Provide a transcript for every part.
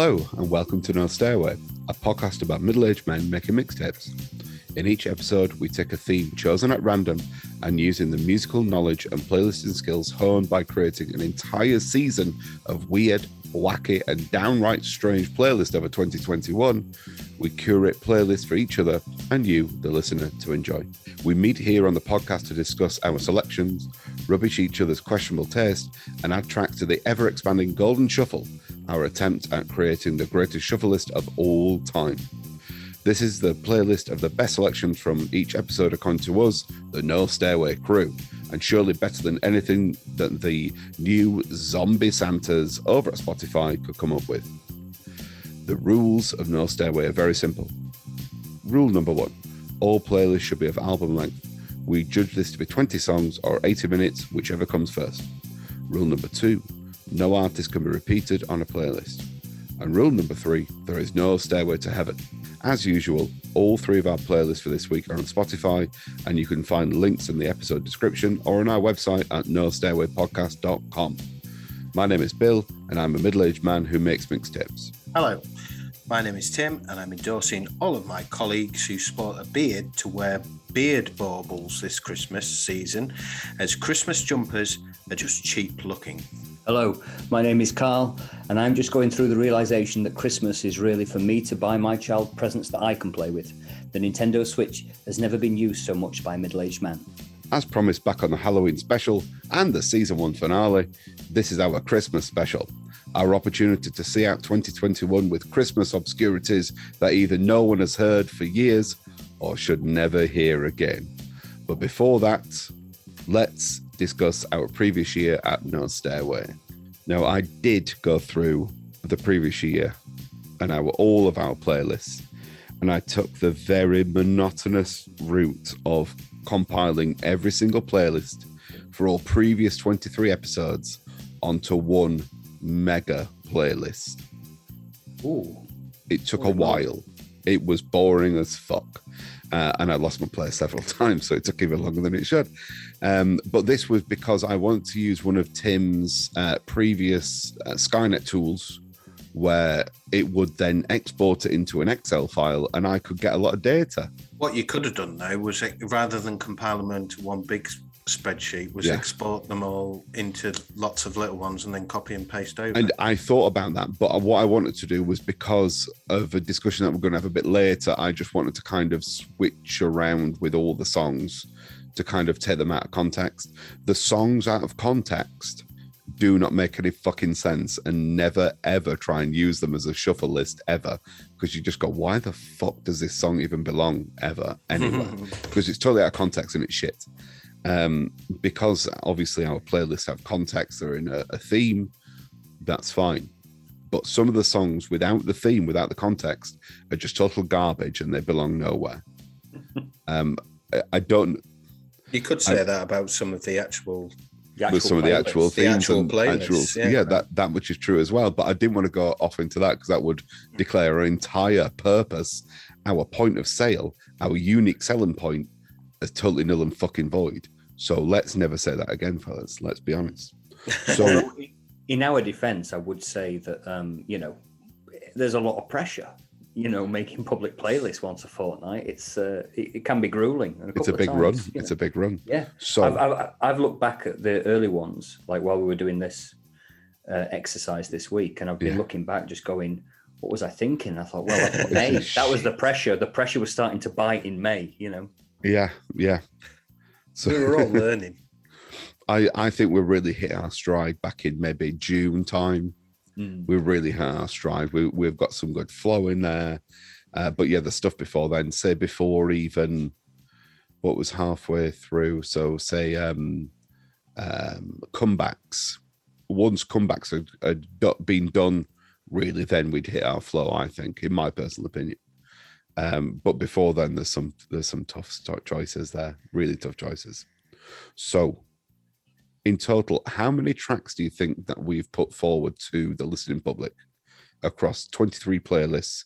Hello, and welcome to No Stairway, a podcast about middle aged men making mixtapes. In each episode, we take a theme chosen at random and using the musical knowledge and playlisting skills honed by creating an entire season of weird, wacky, and downright strange playlist over 2021, we curate playlists for each other and you, the listener, to enjoy. We meet here on the podcast to discuss our selections, rubbish each other's questionable taste, and add tracks to the ever expanding Golden Shuffle, our attempt at creating the greatest shuffle list of all time. This is the playlist of the best selections from each episode according to us, the No Stairway crew, and surely better than anything that the new zombie Santas over at Spotify could come up with. The rules of No Stairway are very simple. Rule number one all playlists should be of album length. We judge this to be 20 songs or 80 minutes, whichever comes first. Rule number two no artist can be repeated on a playlist. And rule number three there is no stairway to heaven. As usual, all three of our playlists for this week are on Spotify, and you can find links in the episode description or on our website at nostairwaypodcast.com. My name is Bill, and I'm a middle aged man who makes mixtapes. Hello, my name is Tim, and I'm endorsing all of my colleagues who sport a beard to wear beard baubles this Christmas season, as Christmas jumpers are just cheap looking. Hello, my name is Carl, and I'm just going through the realization that Christmas is really for me to buy my child presents that I can play with. The Nintendo Switch has never been used so much by a middle aged man. As promised back on the Halloween special and the season one finale, this is our Christmas special. Our opportunity to see out 2021 with Christmas obscurities that either no one has heard for years or should never hear again. But before that, let's discuss our previous year at No Stairway. Now, I did go through the previous year and our all of our playlists, and I took the very monotonous route of compiling every single playlist for all previous 23 episodes onto one mega playlist. Ooh. It took a while. It was boring as fuck. Uh, and I lost my place several times, so it took even longer than it should. Um, but this was because I wanted to use one of Tim's uh, previous uh, Skynet tools where it would then export it into an Excel file and I could get a lot of data. What you could have done though was rather than compile them into one big spreadsheet, was Yeah. export them all into lots of little ones and then copy and paste over. And I thought about that, but what I wanted to do was because of a discussion that we're going to have a bit later, I just wanted to kind of switch around with all the songs to kind of take them out of context. The songs out of context do not make any fucking sense and never ever try and use them as a shuffle list ever because you just go, why the fuck does this song even belong ever anywhere? because it's totally out of context and it's shit. Um, because obviously our playlists have context, they're in a, a theme, that's fine. But some of the songs without the theme, without the context, are just total garbage and they belong nowhere. um, I- I don't you could say that about some of the actual. With some of the actual The themes actual and playlists, actual, yeah. yeah, that that which is true as well. But I didn't want to go off into that because that would declare our entire purpose, our point of sale, our unique selling point as totally null and fucking void. So let's never say that again, fellas. Let's be honest. So in our defense, I would say that um, you know there's a lot of pressure. You know, making public playlists once a fortnight, it's uh, it, it can be grueling. and it's a big run. times, you It's a big run. yeah. So I've, I've, I've looked back at the early ones, like while we were doing this uh, exercise this week, and I've been Yeah. looking back, just going, "What was I thinking?" I thought, "Well, May. that was the pressure. The pressure was starting to bite in May." You know, yeah, yeah. So We were all learning. I, I think we really hit our stride back in maybe June time. Mm. We really hit our stride. We, we've got some good flow in there. Uh, but yeah, the stuff before then, say before even what was halfway through. So say um, um, comebacks. Once comebacks had, had been done, really, then we'd hit our flow. I think, in my personal opinion. Um, but before then, there's some there's some tough choices there, really tough choices. So, in total, how many tracks do you think that we've put forward to the listening public across 23 playlists?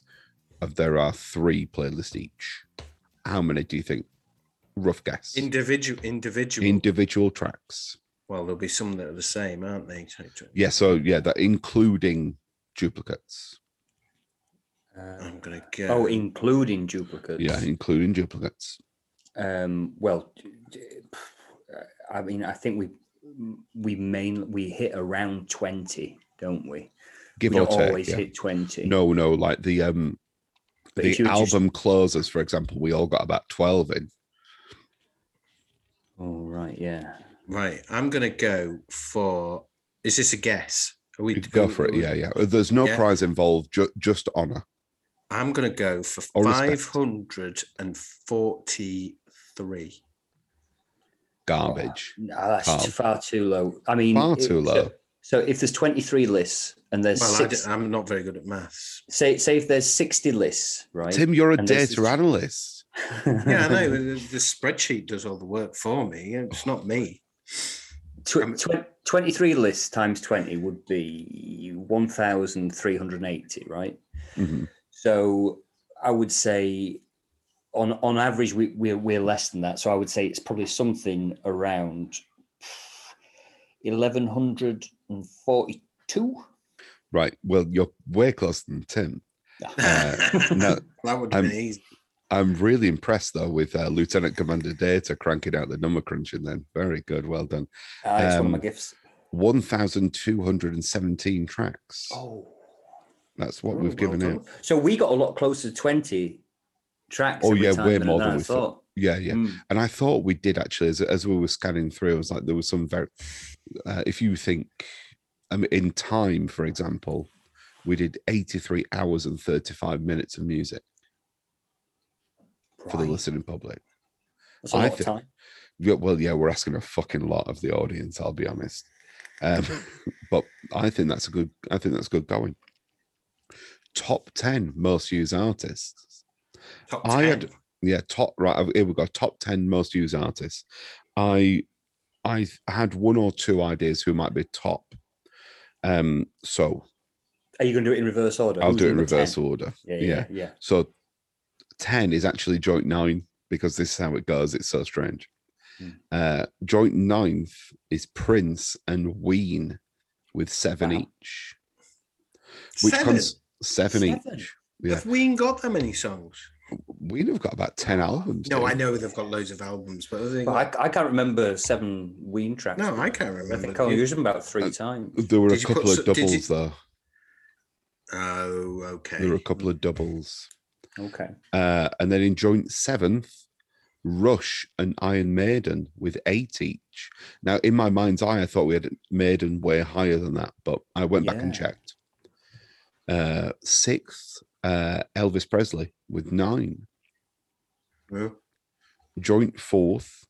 Of there are three playlists each. How many do you think? Rough guess. Individual, individual. Individual tracks. well, there'll be some that are the same, aren't they? Yeah. So yeah, that including duplicates. Uh, I'm gonna go. oh, including duplicates. Yeah, including duplicates. Um, well, I mean, I think we we main we hit around twenty, don't we? Give we or don't take. always yeah. hit twenty. No, no, like the um But the were just- album closers, for example, we all got about twelve in. Oh right, yeah. right, I'm gonna go for. Is this a guess? Are we go for it. Yeah, yeah. There's no Yeah. prize involved, ju- just honor. I'm gonna go for Or respect. five hundred and forty-three. Garbage. No, that's Carl. far too low. I mean, Far too so- low. So, if there's 23 lists and there's Well, I'm not very good at maths. say say if there's 60 lists, right? Tim, you're a And data is- analyst. Yeah, I know. The, the spreadsheet does all the work for me. It's not me. Tw- tw- 23 lists times 20 would be 1,380, right? Mhm. So I would say on on average we, we're, we're less than that. So I would say it's probably something around 1,142. Right. Well, you're way closer than Tim. Uh, no, that would I'm- be easy. I'm really impressed though with uh, Lieutenant Commander Data cranking out the number crunching. Then very good, well done. Ah, it's one of my Um, gifts. One thousand two hundred and seventeen tracks. Oh, That's what Oh, we've well given done. so we got a lot closer to 20 tracks. Oh, yeah, way more than I we thought. thought. Yeah, yeah. Mm. And I thought we did actually, as, as we were scanning through, I was like, there was some very, uh, if you think, I mean, in time, for example, we did 83 hours and 35 minutes of music for the listening public. That's a I lot of thi- time. Yeah, well, yeah, we're asking a fucking lot of the audience, I'll be honest. Um, but I think that's a good, I think that's good going. Top 10 most used artists. Top I had yeah top right here we go top 10 most used artists i i had one or two ideas who might be top um so Are you going to do it in reverse order? i'll Who's do it in number 10? reverse order Yeah, yeah, yeah. so 10 is actually joint nine because this is how it goes it's so strange Hmm. uh joint ninth is prince and ween with seven Wow. each which Seven. cons- seven, Seven? each yeah Have we got that many songs? ween have got about 10 albums No, I know they've got loads of albums, but I think, Well, I, I can't remember seven Ween tracks. no, I can't remember. I think I'll use them about three Uh, times. there were Did a you put couple of s- did you- doubles though Oh, okay. there were a couple of doubles Okay. Uh, and then in joint seventh, Rush and Iron Maiden with eight each. Now, in my mind's eye, I thought we had Maiden way higher than that, but I went back and checked. Uh, sixth, uh, Elvis Presley with nine. Oh, Joint fourth,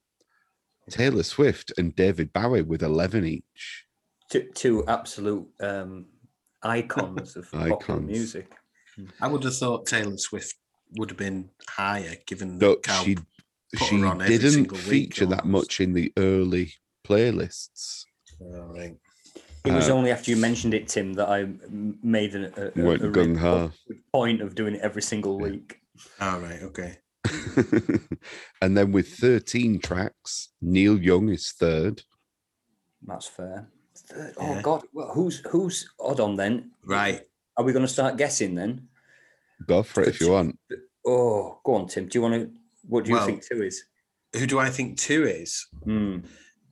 Taylor Swift and David Bowie with 11 each. Two, two absolute um, icons of popular Icons. music. I would have thought Taylor Swift would have been higher, given that she, she her on every didn't single week feature that almost. much in the early playlists. Oh, right. It was Uh, only after you mentioned it, Tim, that I made an, a, a, Went a real point of doing it every single Yeah. week. All right. Okay. and then with 13 tracks, Neil Young is third. That's fair. Third- Yeah. Oh God, well, who's who's odd on then? Right. Are we going to start guessing then? Go for it if you want. Oh, go on, Tim. Do you want to? What do you Well- think two is? Who do I think two is? Hmm.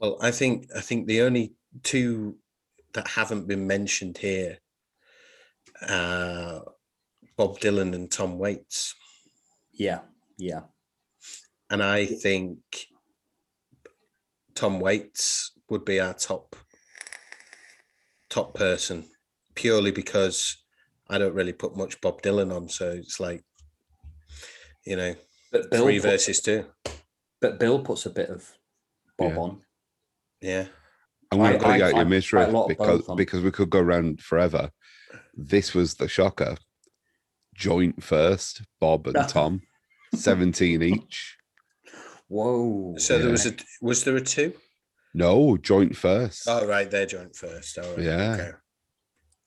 Well, I think I think the only two that haven't been mentioned here are Bob Dylan and Tom Waits, Yeah, yeah. and I think Tom Waits would be our top top person purely because I don't really put much Bob Dylan on, so it's like you know But Bill, three puts, versus two. but Bill puts a bit of Bob Yeah. on. Yeah, I'm going to I- put you I out your find misery quite a lot of because because we could go around forever. This was the shocker. Joint first, Bob and Tom, 17 each. Whoa. so there was a was there a two? No, joint first. Oh right, they're joint first. All right, Yeah. okay.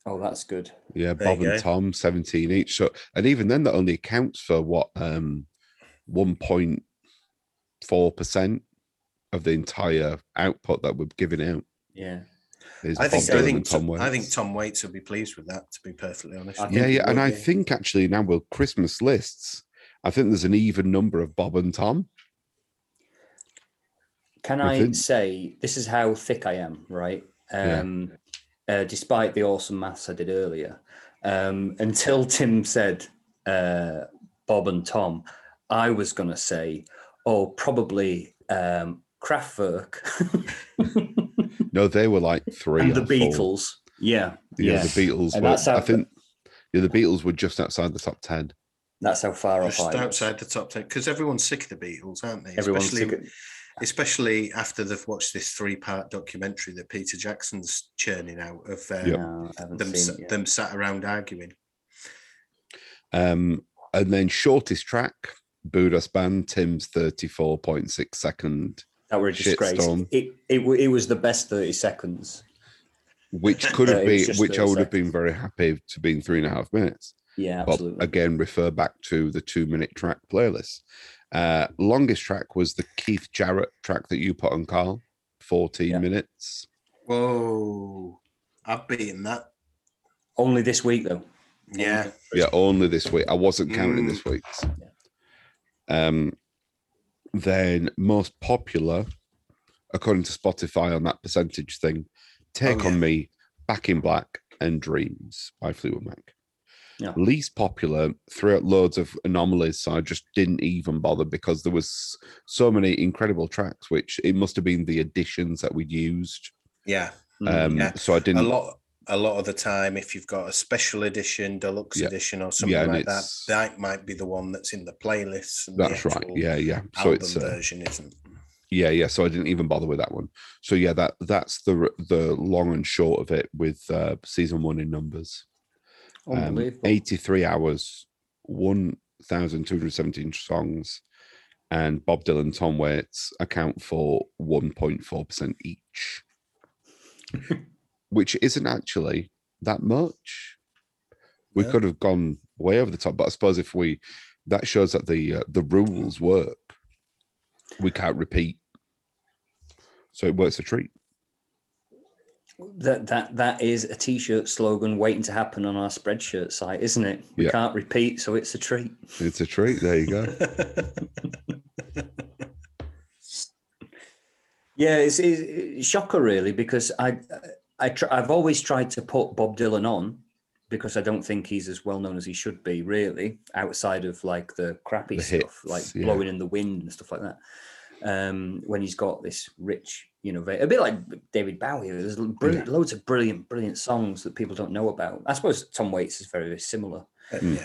Oh, that's good. yeah, there Bob and go. Tom, 17 each. So and even then that only accounts for what um 1.4% of the entire output that we're giving out. Yeah. Is I think Bob I think Tom Tom, I think Waits. Tom Waits will be pleased with that. To be perfectly honest, I Yeah, yeah, and will I be. think actually now with Christmas lists, I think there's an even number of Bob and Tom. Can I I say this is how thick I am, right? Yeah. Um, uh, despite the awesome maths I did earlier, um, until Tim said uh, Bob and Tom, I was going to say, oh, probably um, Kraftwerk No, they were like three. and the or four. Beatles. Yeah, Yeah, yeah. the Beatles. And Were, that's how- I think yeah, the Beatles were just outside the top ten. That's how far off just I was. outside the top ten because everyone's sick of the Beatles, aren't they? Everyone's especially, sick of- especially after they've watched this three-part documentary that Peter Jackson's churning out of uh, Yep. No, I haven't them, seen it yet. them sat around arguing. Um, and then shortest track, Budas Band, Tim's thirty-four point six second, That were a disgrace. shitstorm. It, it it was the best thirty seconds. which could have been, which I 30 would have been very happy to be in three and a half minutes. Yeah, But absolutely. again, refer back to the two-minute track playlist. Uh, longest track was the Keith Jarrett track that you put on, Carl, fourteen Yeah. minutes. Whoa, I've beaten that. Only this week though. Yeah, Yeah, only this week. I wasn't counting Mm. this week's. Um, then most popular, according to Spotify on that percentage thing, Take Oh, on. Me, Back in Black, and Dreams by Fleetwood Mac. Yeah. Least popular, threw out loads of anomalies, so I just didn't even bother because there was so many incredible tracks, which it must have been the additions that we'd used. yeah. Mm. Um, Yeah. So I didn't. A lot, a lot of the time, if you've got a special edition, deluxe Yeah. edition, or something Yeah, like that, that might be the one that's in the playlist. And the That's right. Yeah, yeah. So album it's uh, version isn't. Yeah, yeah. So I didn't even bother with that one. So yeah, that that's the the long and short of it with uh, season one in numbers. Um, Unbelievable. 83 hours, 1,217 songs, and Bob Dylan, Tom Waits account for 1.4% each, which isn't actually that much. We Yeah. could have gone way over the top, but I suppose if we, that shows that the uh, the rules work. We can't repeat, so it works a treat. That that that is a t-shirt slogan waiting to happen on our spreadshirt site, isn't it? We Yeah. can't repeat, so it's a treat. It's a treat. There you go. Yeah, it's, it's, it's shocker really because I I tr- I've always tried to put Bob Dylan on because I don't think he's as well known as he should be really outside of like the crappy The stuff hits, like yeah. blowing in the wind and stuff like that. Um, when he's got this rich, you know, a bit like David Bowie. There's l- brilliant, loads of brilliant, brilliant songs that people don't know about. I suppose Tom Waits is very, very similar. Mm.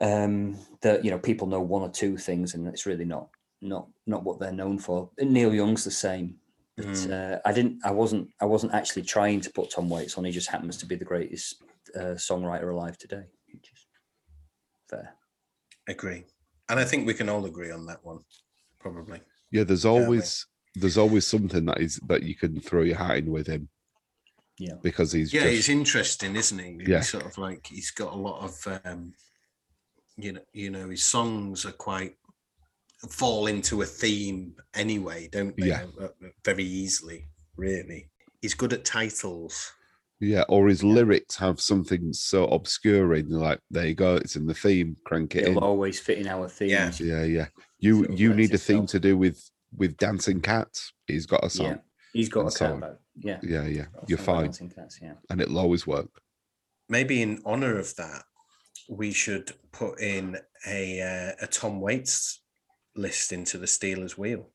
yeah. um, that you know people know one or two things, and it's really not not not what they're known for. And Neil Young's the same. But, Mm. uh, I didn't. I wasn't. I wasn't actually trying to put Tom Waits on. He just happens to be the greatest uh, songwriter alive today. Which is fair. Agree. And I think we can all agree on that one, probably. Yeah, there's we- always there's always something that is that you can throw your hat in with him. Yeah. because he's Yeah, just he's interesting, isn't he? Yeah. He's sort of like he's got a lot of um you know, you know, his songs are quite fall into a theme anyway, don't they? Yeah. Uh, uh, Very easily, really. He's good at titles. yeah, or his lyrics have something so obscure in like there you go, it's in the theme, crank it It'll in. always fit in our theme. Yeah, yeah. yeah. You Sort of you need a theme itself. to do with with dancing cats. He's got a song. Yeah. He's got And a song. cat Yeah. Yeah, yeah. You're fine, dancing cats, yeah. and it'll always work. Maybe in honor of that, we should put in a uh, a Tom Waits list into the Steelers wheel.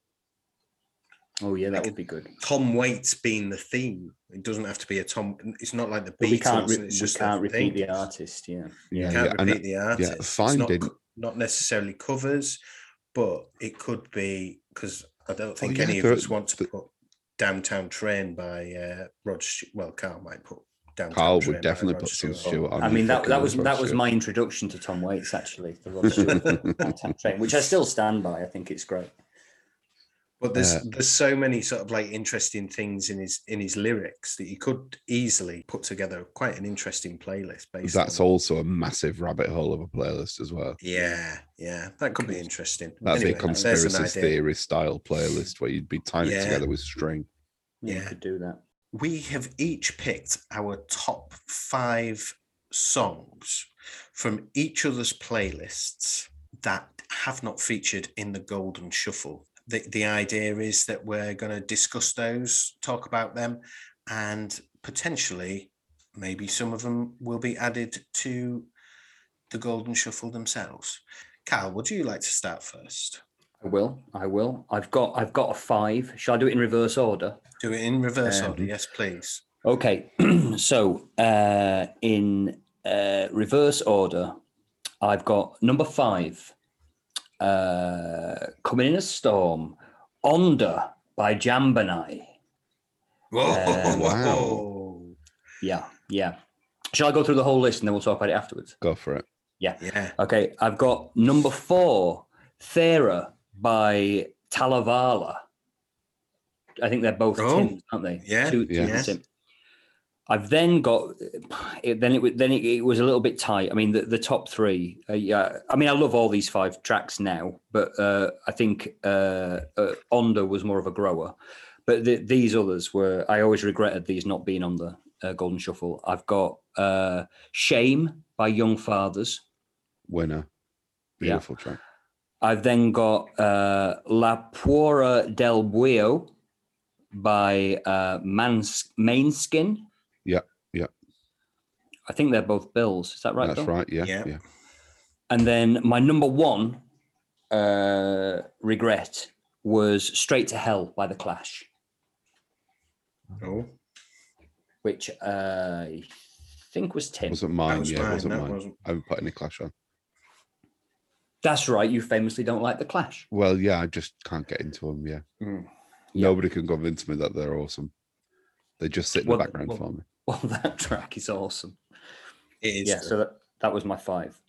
Oh yeah, that Like- would be good. Tom Waits being the theme. It doesn't have to be a Tom. It's not like the But Beatles. we can't. Re- it's we just can't repeat thing. the artist. Yeah. You Yeah. can't yeah, and, repeat the artist. It's finding- not, not necessarily covers, but it could be because I don't think Oh, yeah, any of us want to the- put "Downtown Train" by uh, Rod. Stu- well, Carl might put "Downtown Carl would Train" definitely Rod put some Stewart Stewart on. I mean that that was that was my introduction to Tom Waits actually, the Rod Stewart Train, which I still stand by. I think it's great. But there's Uh, there's so many sort of like interesting things in his in his lyrics that you could easily put together quite an interesting playlist based. That's on, also a massive rabbit hole of a playlist as well. Yeah, yeah, that could be interesting. That'd Anyway, be a conspiracy theory style playlist where you'd be tying it together with string. Yeah, you Yeah. could do that. We have each picked our top five songs from each other's playlists that have not featured in the Golden Shuffle. The, the idea is that we're going to discuss those, talk about them, and potentially maybe some of them will be added to the Golden Shuffle themselves. Carl, would you like to start first? I will. I will. I've got. I've got a five. Shall I do it in reverse order? Do it in reverse Um, order, yes, please. Okay. so uh, in uh, reverse order, I've got number five. Uh, coming in a storm, Onda by Jambinai. Whoa, Uh, wow. Yeah, yeah. Shall I go through the whole list and then we'll talk about it afterwards? Go for it. Yeah. Yeah. Okay, I've got number four, Thera by Talavala. I think they're both Oh, Tims, aren't they? yeah, Two, yeah. Tim Tim. I've then got it, then it then it, it was a little bit tight. I mean, the, the top three. Uh, yeah, I mean, I love all these five tracks now, but uh, I think uh, uh, Onda was more of a grower. But the, these others were. I always regretted these not being on the uh, Golden Shuffle. I've got uh, "Shame" by Young Fathers. Winner. Yeah. Beautiful track. I've then got uh, La Paura del Buio by uh, Mans- Mainskin. Yeah, yeah. I think they're both Bills. Is that right? That's Bill? right. Yeah, Yeah. yeah. And then my number one uh, regret was Straight to Hell by The Clash, Oh, which uh, I think was Tim. Wasn't that mine. was yeah, it mine. wasn't That mine. wasn't. I haven't put any clash on. That's right. You famously don't like The Clash. Well, yeah, I just can't get into them. Yeah. Mm. Yeah. Nobody can convince me that they're awesome. They just sit in Well, the background well, for me. Well, that track is awesome. It is. yeah. So that, that was my five.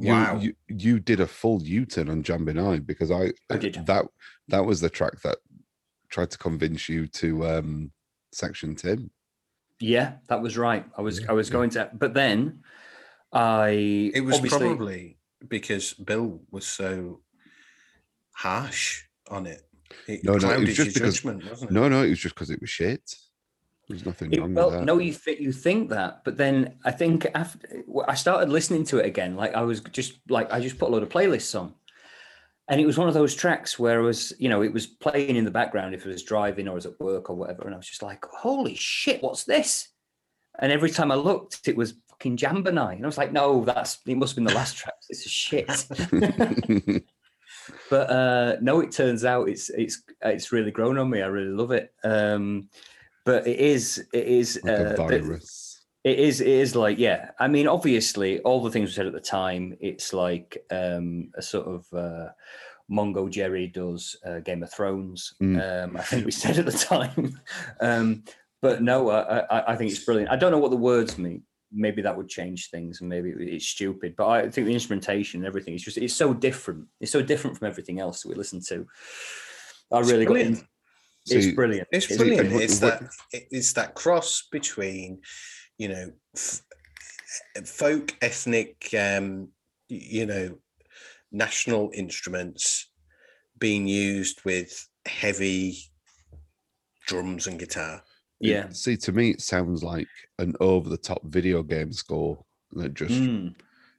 You, wow. you you did a full U-turn on Jambinai because I, I did. that that was the track that tried to convince you to um section Tim. Yeah, that was right. I was Yeah, I was yeah. going to, but then I it was probably because Bill was so harsh on it. It No, no, it was just because- judgment, wasn't it? No, no, it was just because it was shit. There's nothing It- wrong well, with that. no, you think you think that, but then I think after I started listening to it again, like I was just like I just put a load of playlists on, and it was one of those tracks where I was, you know, it was playing in the background if I was driving or I was at work or whatever, and I was just like, "Holy shit, what's this?" And every time I looked, it was fucking Jambinai, and I was like, "No, that's it must have been the last track. This is shit." but uh, no, it turns out it's it's it's really grown on me. I really love it. Um, but it is it is like uh, a virus. it is it is like yeah. I mean, obviously, all the things we said at the time, it's like um, a sort of. Uh, Mungo Jerry does uh, Game of Thrones. Mm. Um, I think we said at the time, um, but no, I, I, I think it's brilliant. I don't know what the words mean. Maybe that would change things, and maybe it's stupid. But I think the instrumentation and everything is just it's so different. It's so different from everything else that we listen to. I It's really got brilliant. in, it's brilliant. It's It's brilliant. what- It's that it's that cross between, you know, f- folk, ethnic, um, you know, national instruments being used with heavy drums and guitar. It- Yeah. See, to me, it sounds like an over-the-top video game score that just Mm.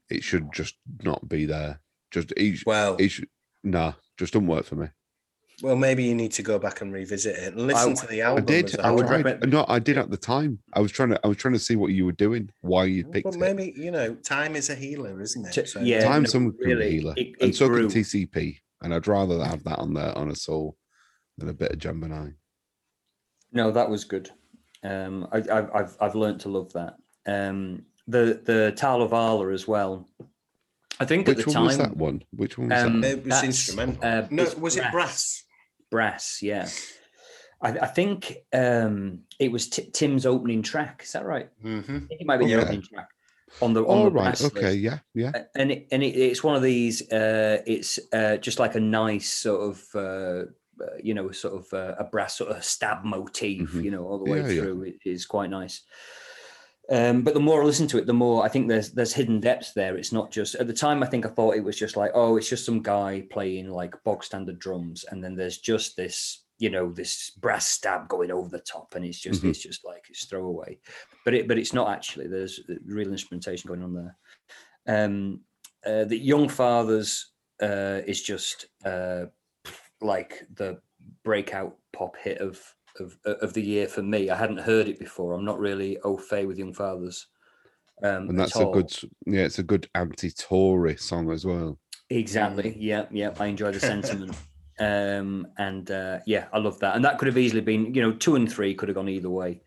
it should just not be there. Just it, sh- Well, it should, nah, just don't work for me. well, maybe you need to go back and revisit it and listen to the album. I did. as a I would whole. recommend- No, I did at the time. I was trying to. I was trying to see what you were doing, why you picked Well, it. maybe you know, time is a healer, isn't it? So yeah. Time no, some can really, healer, it- and so grew. can TCP. And I'd rather have that on there on a soul than a bit of Gemini. No, that was good. Um, I, I've I've I've learned to love that. Um, the the Talavala as well. I think Which at the one time was that one? Which one was Um, that? It was instrumental. uh, no, it's was it brass. brass? brass, yeah. I, I think um, it was Ti- Tim's opening track. Is that right? Mm-hmm. I think it might be the Okay. opening track on the on All the right. brass Okay. list. Yeah. Yeah. And it, and it, it's one of these. Uh, it's uh, just like a nice sort of. Uh, you know, sort of uh, a brass sort of stab motif, Mhm. you know, all the way Yeah, yeah. through. It is quite nice. Um, but the more I listen to it, the more I think there's there's hidden depths there. It's not just at the time. I think I thought it was just like, oh, it's just some guy playing like bog standard drums, and then there's just this you know this brass stab going over the top and it's just Mhm. it's just like it's throwaway but it but it's not actually there's real instrumentation going on there um uh, the young fathers uh is just uh like the breakout pop hit of of of the year for me i hadn't heard it before i'm not really au fait with young fathers um And that's a good, yeah, it's a good anti-Tory song as well. Exactly. Yeah, yeah. I enjoy the sentiment. um, and uh, yeah, I love that. And that could have easily been, you know, two and three could have gone either way.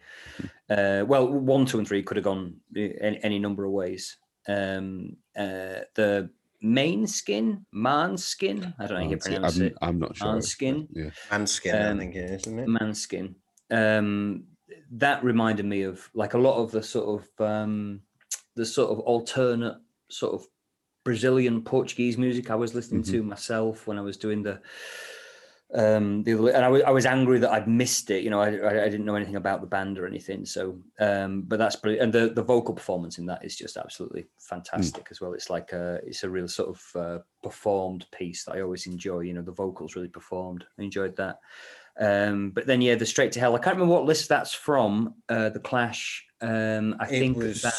Uh, well, one, two, and three could have gone uh, any, any number of ways. Um, uh, the main skin, man skin. I don't know how you pronounce I'm, it. I'm not sure. Manskin. Yeah. Manskin, Um, I think it is, isn't it? Manskin. Um, that reminded me of like a lot of the sort of um, the sort of alternate sort of Brazilian Portuguese music I was listening to myself when I was doing the um the other, and I was, I was angry that I'd missed it you know I, I I didn't know anything about the band or anything so um but that's brilliant. And the the vocal performance in that is just absolutely fantastic as well. It's like a it's a real sort of uh, performed piece that I always enjoy you know the vocals really performed. I enjoyed that. Um but then yeah the straight to hell I can't remember what list that's from uh the Clash um I It think was that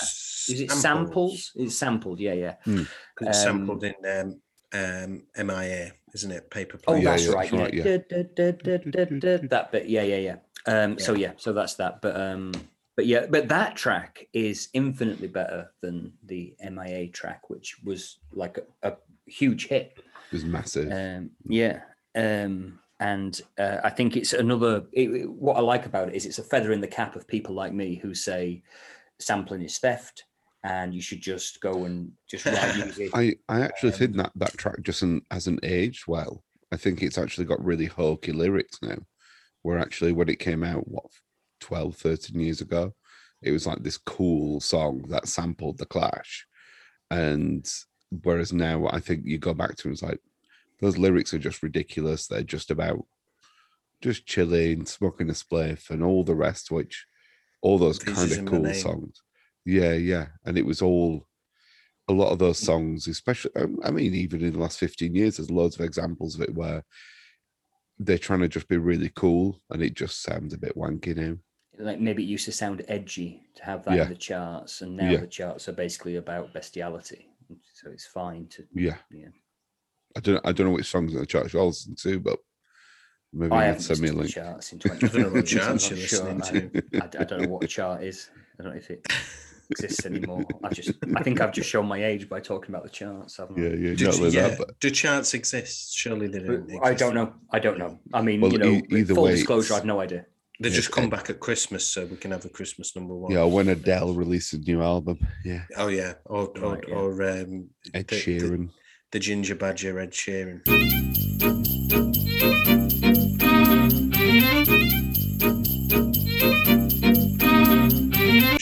is it samples? It's sampled yeah yeah. It's um, sampled in um, um, MIA, isn't it? Paper Oh, plane. Yeah, that's yeah, right. that's Yeah. right, du- du- That bit. Yeah, yeah, yeah. Um, So yeah, so that's that. But um, but yeah, but that track is infinitely better than the MIA track, which was like a, a huge hit. It was massive. Um, yeah. Um, and uh, I think it's another. It, it- what I like about it is it's a feather in the cap of people like me who say sampling is theft, and you should just go and just write music. I, I actually um, think that that track just hasn't, hasn't aged well. I think it's actually got really hokey lyrics now. Where actually, when it came out, what, 12, 13 years ago, it was like this cool song that sampled The Clash. And whereas now, I think you go back to it, it's like, those lyrics are just ridiculous. They're just about just chilling, smoking a spliff, and all the rest, which all those This kind of cool songs. Yeah, yeah. And it was all a lot of those Mm. songs, especially, um, I mean, even in the last 15 years, there's loads of examples of it where they're trying to just be really cool and it just sounds a bit wanky now. like maybe it used to sound edgy to have that Yeah. in the charts, and now Yeah. the charts are basically about bestiality. So it's fine to. Yeah. Yeah. I don't I don't know which songs in the charts you'll listen to, but maybe I haven't send me a link. charts in I don't know what charts you're sure. listening I, I- I don't know what a chart is. I don't know if it exists anymore. I just, I think I've just shown my age by talking about the charts. Haven't I? Yeah, yeah, Did not yeah. that, but Do charts exist? Surely they don't. But I don't know. I don't know. I mean, Well, you know, e- either full way, disclosure, I've no idea. They Yeah, just come back at Christmas, so we can have a Christmas number one. yeah, when Adele released a new album, yeah, Oh yeah, or or, Right, yeah. or um, Ed the, the- Sheeran. the Ginger Badger, Ed Sheeran.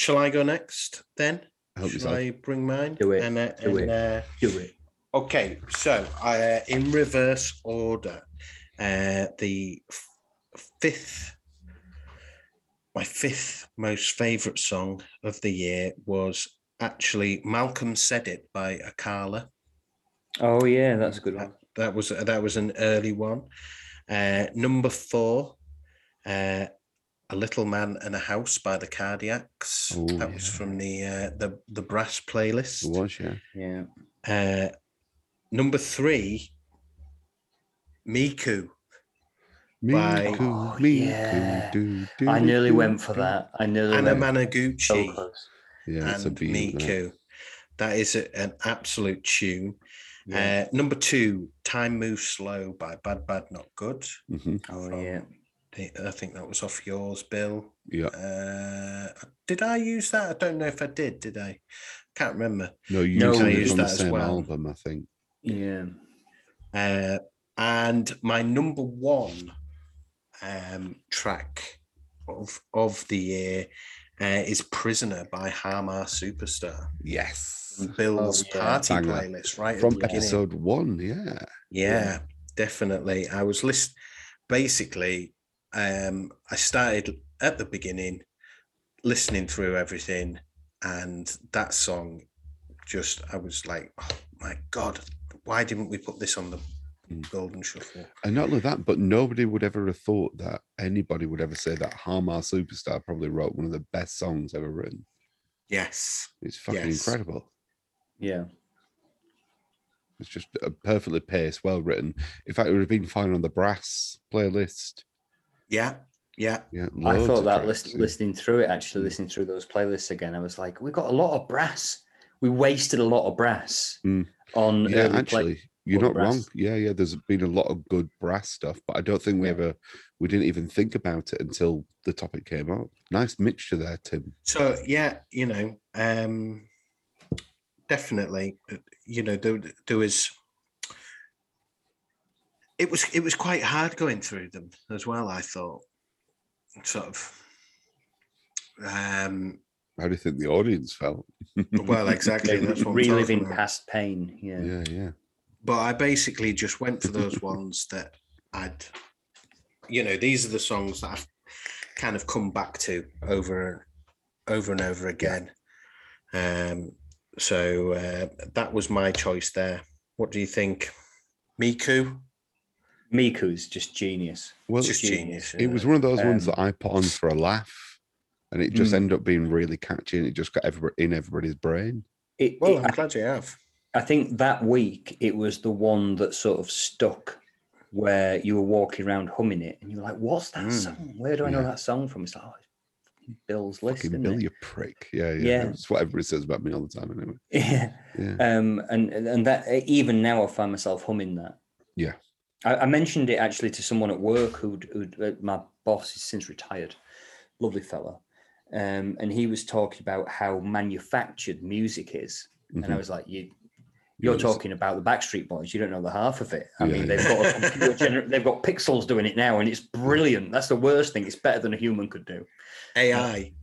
Shall I go next then? Help Shall yourself. I bring mine? Do it, And, uh, do and, it. uh, Do it. Okay, so uh, in reverse order, uh, the f- fifth, my fifth most favourite song of the year was actually "Malcolm Said It" by Akala. Oh yeah, that's a good one. That was that was an early one. Uh, number four, uh, "A Little Man and a House" by the Cardiacs. Oh, that was from the uh, the the brass playlist. It was, yeah. Yeah. Uh, number three, Miku. Me By- too, Oh, me yeah. too, do, do, I nearly do, went for do. that. I nearly Anna went so Managuchi close. Yeah, it's a and beat. isn't? Miku. That is a- an absolute tune. Yeah. Uh, number two, Time Moves Slow by Bad Bad Not Good. Mhm, oh yeah. I I think that was off yours, Bill. Yeah. Uh, did I use that? I don't know if I did. Did I? Can't remember. No, you No, used I used on the that as same well. album, I think. Yeah. Uh, and my number one um, track of of the year uh, is "Prisoner" by Har Mar Superstar. Yes. Bill's Oh, yeah. party Banger. playlist, right at From the beginning. episode one, yeah. Yeah, definitely. I was list basically um I started at the beginning listening through everything and that song just I was like, oh my god, why didn't we put this on the Mm. Golden Shuffle. And not only that, but nobody would ever have thought that anybody would ever say that Har Mar Superstar probably wrote one of the best songs ever written. Yes. It's fucking Yes. incredible. Yeah. It's just a perfectly paced, well written. In fact, it would have been fine on the brass playlist. Yeah. Yeah. Yeah, I thought that list, listening through it, actually listening through those playlists again, I was like, we got a lot of brass. We wasted a lot of brass Mm. on Yeah, early play- actually, you're on not wrong. Yeah, yeah. There's been a lot of good brass stuff, but I don't think we Yeah. ever, we didn't even think about it until the topic came up. Nice mixture there, Tim. So yeah, you know, um definitely, uh, you know, there, there was. It was it was quite hard going through them as well. I thought, sort of. Um. How do you think the audience felt? Well, exactly. They That's what I'm reliving past pain. Yeah. Yeah, yeah. but I basically just went for those ones that I'd, you know, these are the songs that I've kind of come back to over, over and over again. Um, so uh, that was my choice there. What do you think, Miku? Miku's just genius. Well, Just genius. it was one of those ones Um, that I put on for a laugh, and it just Mm. ended up being really catchy, and it just got everybody in everybody's brain. It, Well, it- I'm glad you have. I think that week it was the one that sort of stuck where you were walking around humming it and you were like, what's that Mm. song? Where do I know Yeah. that song from? It's like, oh, Bill's list, Fucking isn't Bill, it? you prick. Yeah, yeah. Yeah. That's what everybody says about me all the time, anyway. Yeah. Yeah. Um, and and and that even now I find myself humming that. Yeah. I, I mentioned it actually to someone at work who'd uh, my boss is since retired, lovely fella, um, and he was talking about how manufactured music is, and I Mhm. was like, you. You're Yes. talking about the Backstreet Boys. You don't know the half of it. I Yeah, mean, yeah. they've got a computer gener- they've got pixels doing it now, and it's brilliant. That's the worst thing. It's better than a human could do. AI.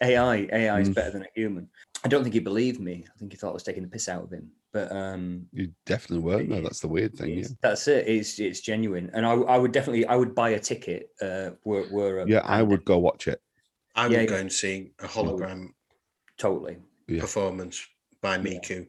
AI, AI is Mm. better than a human. I don't think he believed me. I think he thought I was taking the piss out of him. But um, You definitely weren't. No, that's the weird thing. Yeah. that's it. It's it's genuine, and I, I would definitely I would buy a ticket. Uh, were were a Yeah, I would go watch it. I Yeah, would go yeah. and see a hologram totally, Yeah. performance by Yeah. Miku.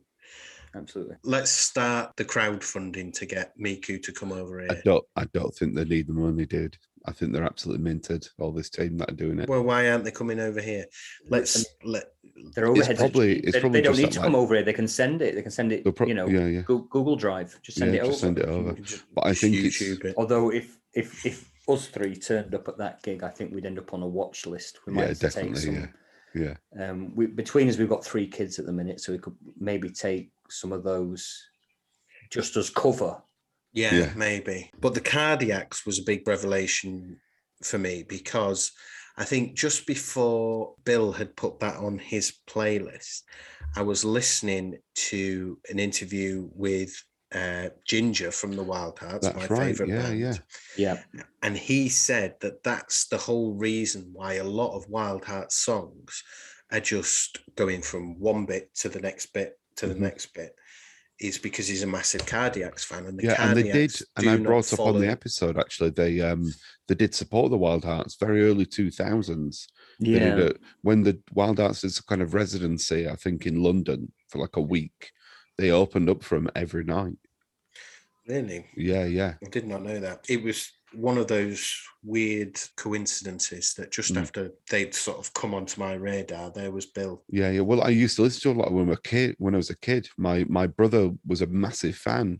absolutely. Let's start the crowdfunding to get Miku to come over here. I here. don't. I don't think they need the money, dude. I think they're absolutely minted. All this team that are doing it. Well, why aren't they coming over here? Let's let. Their overheads. probably- are cheap. it's they, probably they don't need to like- come over here. They can send it. They can send it. They'll pro- you know, yeah, yeah. Google Drive. Just send Yeah, it over. send it over. But I just think it's- YouTube it. Although if if if us three turned up at that gig, I think we'd end up on a watch list. We might Yeah, have to take definitely. some. Yeah, yeah. Um, we, between us, we've got three kids at the minute, so we could maybe take some of those just as cover. Yeah, Yeah. maybe. But the cardiacs was a big revelation for me because I think just before Bill had put that on his playlist, I was listening to an interview with uh, Ginger from the Wild Hearts, That's my right. favorite Yeah, band. yeah. Yeah, And he said that that's the whole reason why a lot of Wild Hearts songs are just going from one bit to the next bit to the Mhm. next bit is because he's a massive Cardiacs fan. And the yeah, and they did, and I brought up on the episode actually. They um they did support the Wild Hearts very early two thousands. Yeah. it when the Wild Hearts is kind of residency, I think, in London for like a week. They opened up for him every night. Really? Yeah, yeah, I did not know that. It was one of those weird coincidences that just Mm. after they'd sort of come onto my radar, there was Bill. yeah, yeah. Well, I used to listen to a lot when I was a kid. When I was a kid, my my brother was a massive fan,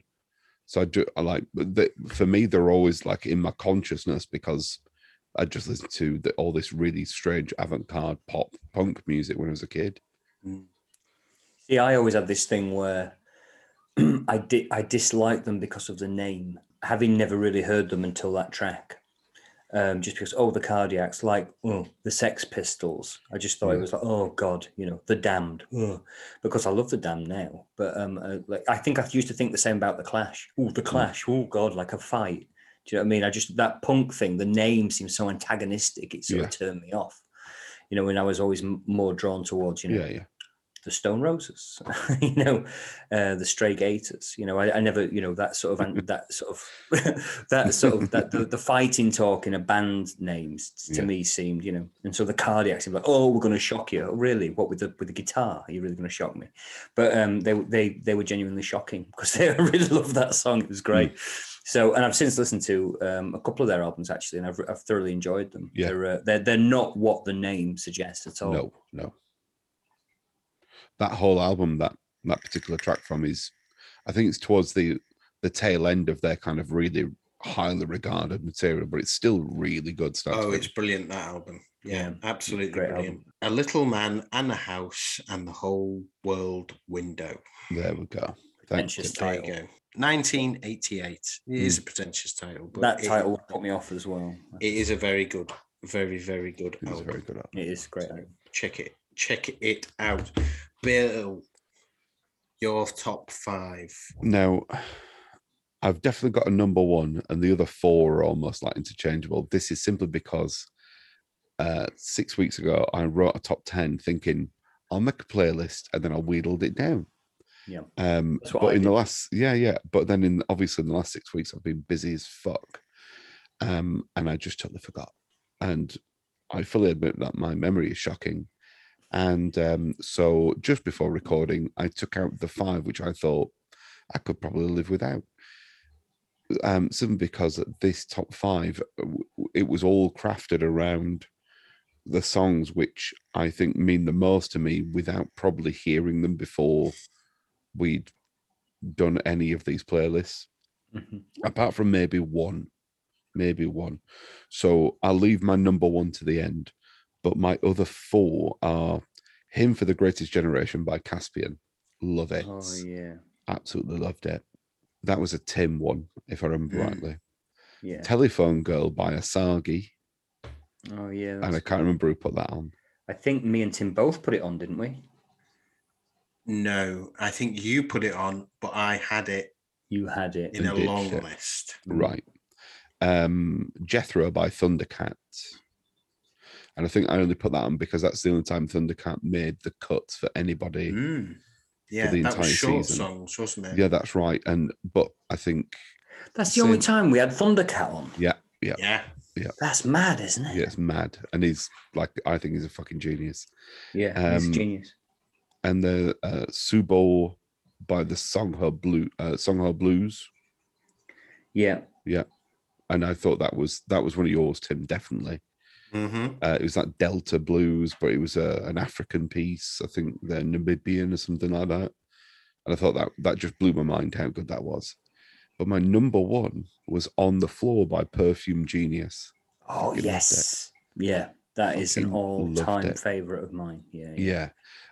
so I do I like. but The, for me, they're always like in my consciousness because I just listened to the, all this really strange avant-garde pop punk music when I was a kid. See, I always had this thing where I did I dislike them because of the name, having never really heard them until that track. Um, just because, oh, the Cardiacs, like oh, the Sex Pistols. I just thought Yeah. it was like, oh God, you know, the Damned. ugh. Because I love the Damned now, but um, uh, like I think I used to think the same about the Clash. Oh, the Clash. Oh God, like a fight. Do you know what I mean? I just that punk thing. The name seems so antagonistic. It sort Yeah. of turned me off. You know, when I was always m- more drawn towards, you know, Yeah, yeah. The Stone Roses, you know, uh, the Stray Gators. You know, I, I never, you know, that sort of that sort of that sort of that the, the fighting talk in a band names to Yeah. me seemed, you know, and so the cardiacs seemed like, oh, we're going to shock you. Oh, really? What with the with the guitar? Are you really going to shock me? But um, they they they were genuinely shocking because they really loved that song. It was great. So, and I've since listened to um, a couple of their albums actually, and I've, I've thoroughly enjoyed them. Yeah. They're, uh, they're they're not what the name suggests at all. No, no. That whole album, that that particular track from is, I think it's towards the the tail end of their kind of really highly regarded material, but it's still really good stuff. Oh, it's brilliant that album. Yeah, Yeah, absolutely great brilliant. A little man and a house and the whole world window. there we go. Thanks. Pretentious There you title. go. 1988. is hmm. a pretentious title, but That title would put me off as well. it is a very good, very very good It was a album. very good album. It is great. album. Check it, check it out. Bill, your top five. Now, I've definitely got a number one, and the other four are almost like interchangeable. This is simply because uh, six weeks ago I wrote a top ten, thinking I'll make a playlist, and then I wheedled it down. Yeah. Um, but I in the last, yeah, yeah. But then in obviously in the last six weeks, I've been busy as fuck, um, and I just totally forgot. And I fully admit that my memory is shocking. And um, so just before recording, I took out the five which I thought I could probably live without. Um, simply because this top five, uh, it was all crafted around the songs which I think mean the most to me without probably hearing them before we'd done any of these playlists, Mhm. apart from maybe one, maybe one. So I'll leave my number one to the end, but my other four are "Hymn for the Greatest Generation" by Caspian. Love it, Oh yeah, absolutely loved it. That was a Tim one, if I remember Mm. rightly. yeah. Telephone Girl by Asagi, Oh yeah. and I can't cool. remember who put that on. I think me and Tim both put it on, didn't we? No, I think you put it on, but I had it You had it. in a long it. list. Right. Um, Jethro by Thundercat. And I think I only put that on because that's the only time Thundercat made the cuts for anybody. Mm. Yeah, the that was entire short season. songs, wasn't? Yeah, that's right. And but I think That's the only time we had Thundercat on. yeah, yeah, Yeah. That's mad, isn't it? yeah, it's mad. And he's like I think he's a fucking genius. Yeah, he's a Um, genius. And the uh Subo by the Songhoy Blue uh Songhoy Blues. Yeah, yeah, And I thought that was that was one of yours, Tim, definitely. Hmm Uh, it was that Delta blues, but it was a, an African piece. I think they're Namibian or something like that. And I thought that that just blew my mind how good that was. But my number one was On the Floor by Perfume Genius. Oh Fucking loved it. yes, yeah. That is an Fucking all-time favorite of mine. Yeah, yeah,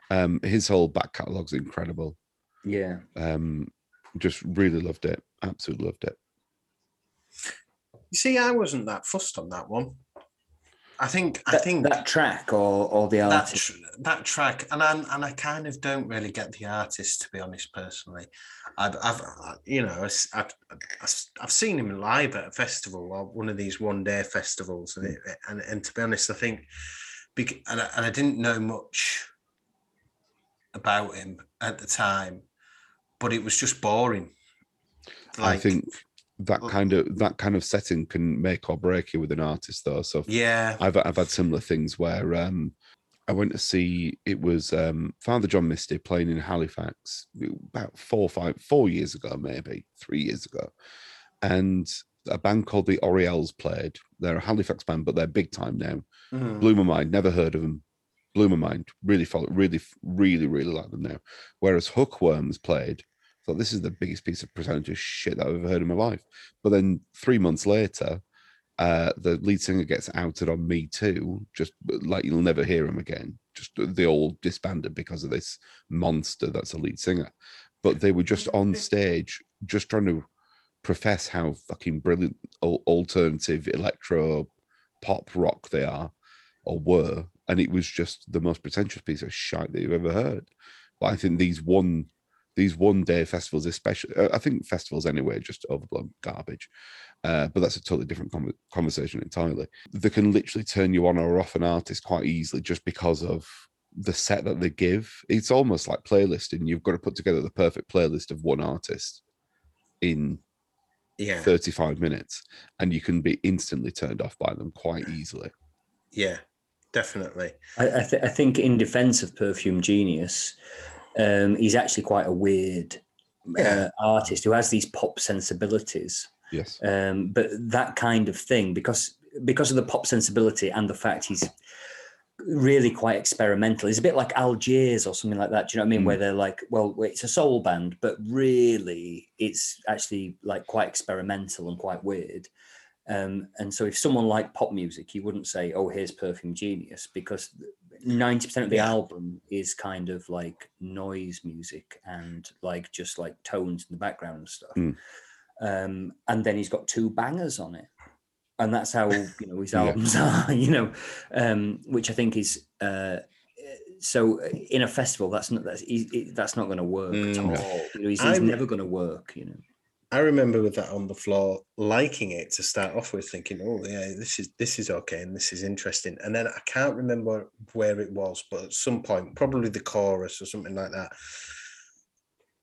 Yeah. Um, his whole back catalog's incredible. yeah. Um, just really loved it. Absolutely loved it. You see, I wasn't that fussed on that one. I think I That, think that track or or the that artist. tr- that track, and I and I kind of don't really get the artist to be honest. Personally, I've, I've you know I've, I've I've- I've seen him live at a festival or one of these one day festivals, and it, mm. and and to be honest, I think, and I, and I didn't know much about him at the time, but it was just boring. I think that kind of that kind of setting can make or break you with an artist though. So yeah, I've I've had similar things where um, I went to see it was um, Father John Misty playing in Halifax about four five four years ago maybe three years ago, and a band called the Orielles played. They're a Halifax band, but they're big time now. Mhm. Blew my mind. Never heard of them. Blew my mind. Really follow. Really, really, really like them now. Whereas Hookworms played. Thought this is the biggest piece of pretentious shit that I've ever heard in my life. But then three months later, uh, the lead singer gets outed on Me Too, just like you'll never hear him again. Just they all disbanded because of this monster that's a lead singer. But they were just on stage, just trying to profess how fucking brilliant alternative electro pop rock they are or were. And it was just the most pretentious piece of shite that you've ever heard. But I think these one these one day festivals, especially, uh, I think festivals anyway, are just overblown garbage. Uh, but that's a totally different con- conversation entirely. They can literally turn you on or off an artist quite easily just because of the set that they give. It's almost like playlisting. You've got to put together the perfect playlist of one artist in yeah, 35 minutes, and you can be instantly turned off by them quite easily. yeah, definitely. I, I, th- I think in defense of Perfume Genius, um, he's actually quite a weird Yeah. uh, artist who has these pop sensibilities. Yes. Um, but that kind of thing, because because of the pop sensibility and the fact he's really quite experimental. He's a bit like Algiers or something like that. Do you know what I mean? Mm. Where they're like, well, it's a soul band, but really it's actually like quite experimental and quite weird. Um, and so if someone liked pop music, you wouldn't say, oh, here's Perfume Genius, because 90% of the Yeah. album is kind of like noise music and like just like tones in the background and stuff. Mm. Um, and then he's got two bangers on it. And that's how you know his Yeah. albums are, you know, um, which I think is uh, so in a festival that's not that's that's not going to work Mm. at all. You know, he's, he's never going to work. You know, I remember with that on the floor, liking it to start off with, thinking, "Oh yeah, this is this is okay and this is interesting." And then I can't remember where it was, but at some point, probably the chorus or something like that,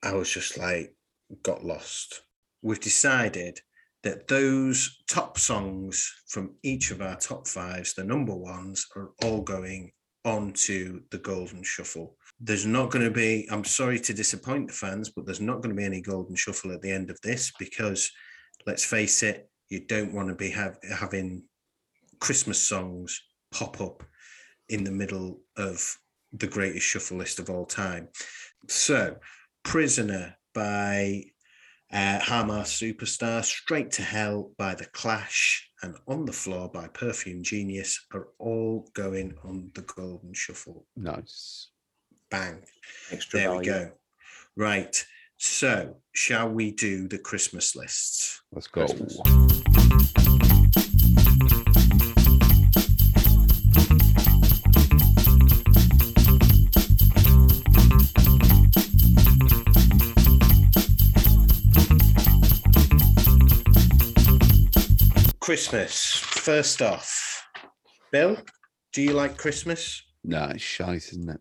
I was just like, got lost. We've decided that those top songs from each of our top fives, the number ones, are all going onto the Golden Shuffle. There's not going to be, I'm sorry to disappoint the fans, but there's not going to be any Golden Shuffle at the end of this because let's face it, you don't want to be have, having Christmas songs pop up in the middle of the greatest shuffle list of all time. So, Prisoner by uh, Superstar, Straight to Hell by The Clash, and On the Floor by Perfume Genius are all going on the Golden Shuffle. Nice. Bang. extra There we go. Right. So, shall we do the Christmas lists? Let's go. Christmas. Christmas. First off, Bill, do you like Christmas? Nah, it's shite, isn't it?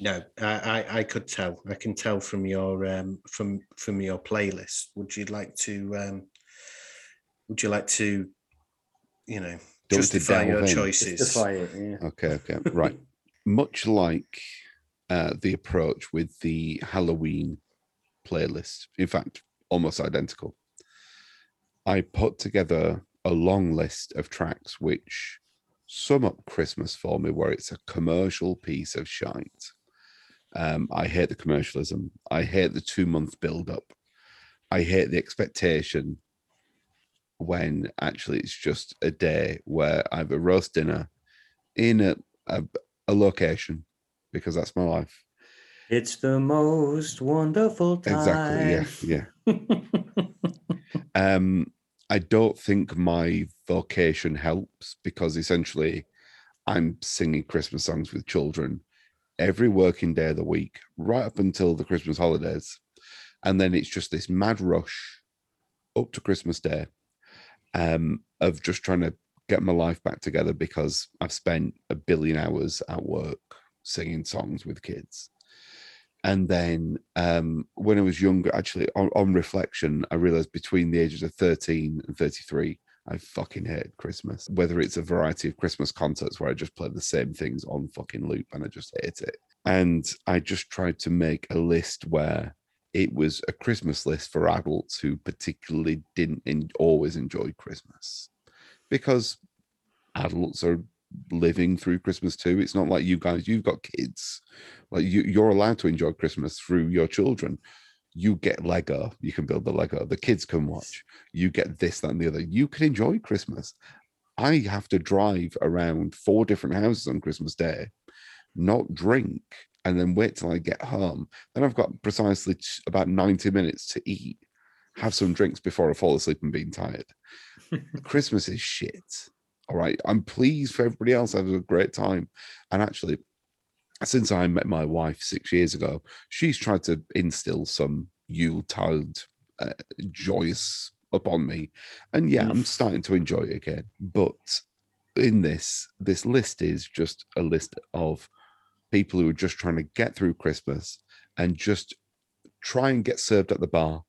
No, I, I, I could tell. I can tell from your um, from from your playlist. Would you like to um, Would you like to, you know, to justify your in? choices? Justify it, yeah. Okay, okay, right. Much like uh, the approach with the Halloween playlist, in fact, almost identical. I put together a long list of tracks which sum up Christmas for me, where it's a commercial piece of shite. Um, I hate the commercialism. I hate the two month build up. I hate the expectation when actually it's just a day where I have a roast dinner in a, a, a location because that's my life. It's the most wonderful time. Exactly. Yeah. Yeah. Um, I don't think my vocation helps because essentially I'm singing Christmas songs with children every working day of the week, right up until the Christmas holidays. And then it's just this mad rush up to Christmas Day um, of just trying to get my life back together because I've spent a billion hours at work singing songs with kids. And then um, when I was younger, actually, on, on reflection, I realized between the ages of 13 and 33, I fucking hate Christmas. Whether it's a variety of Christmas concerts where I just play the same things on fucking loop and I just hate it. And I just tried to make a list where it was a Christmas list for adults who particularly didn't en- always enjoy Christmas because adults are living through Christmas too. It's not like you guys, you've got kids. Like you, you're allowed to enjoy Christmas through your children. You get Lego, you can build the Lego. The kids can watch. You get this, that, and the other. You can enjoy Christmas. I have to drive around four different houses on Christmas Day, not drink, and then wait till I get home. Then I've got precisely about 90 minutes to eat, have some drinks before I fall asleep and being tired. Christmas is shit. All right. I'm pleased for everybody else having a great time. And actually, since I met my wife six years ago, she's tried to instill some Yuletide uh, joyous upon me. And yeah, I'm starting to enjoy it again. But in this, this list is just a list of people who are just trying to get through Christmas and just try and get served at the bar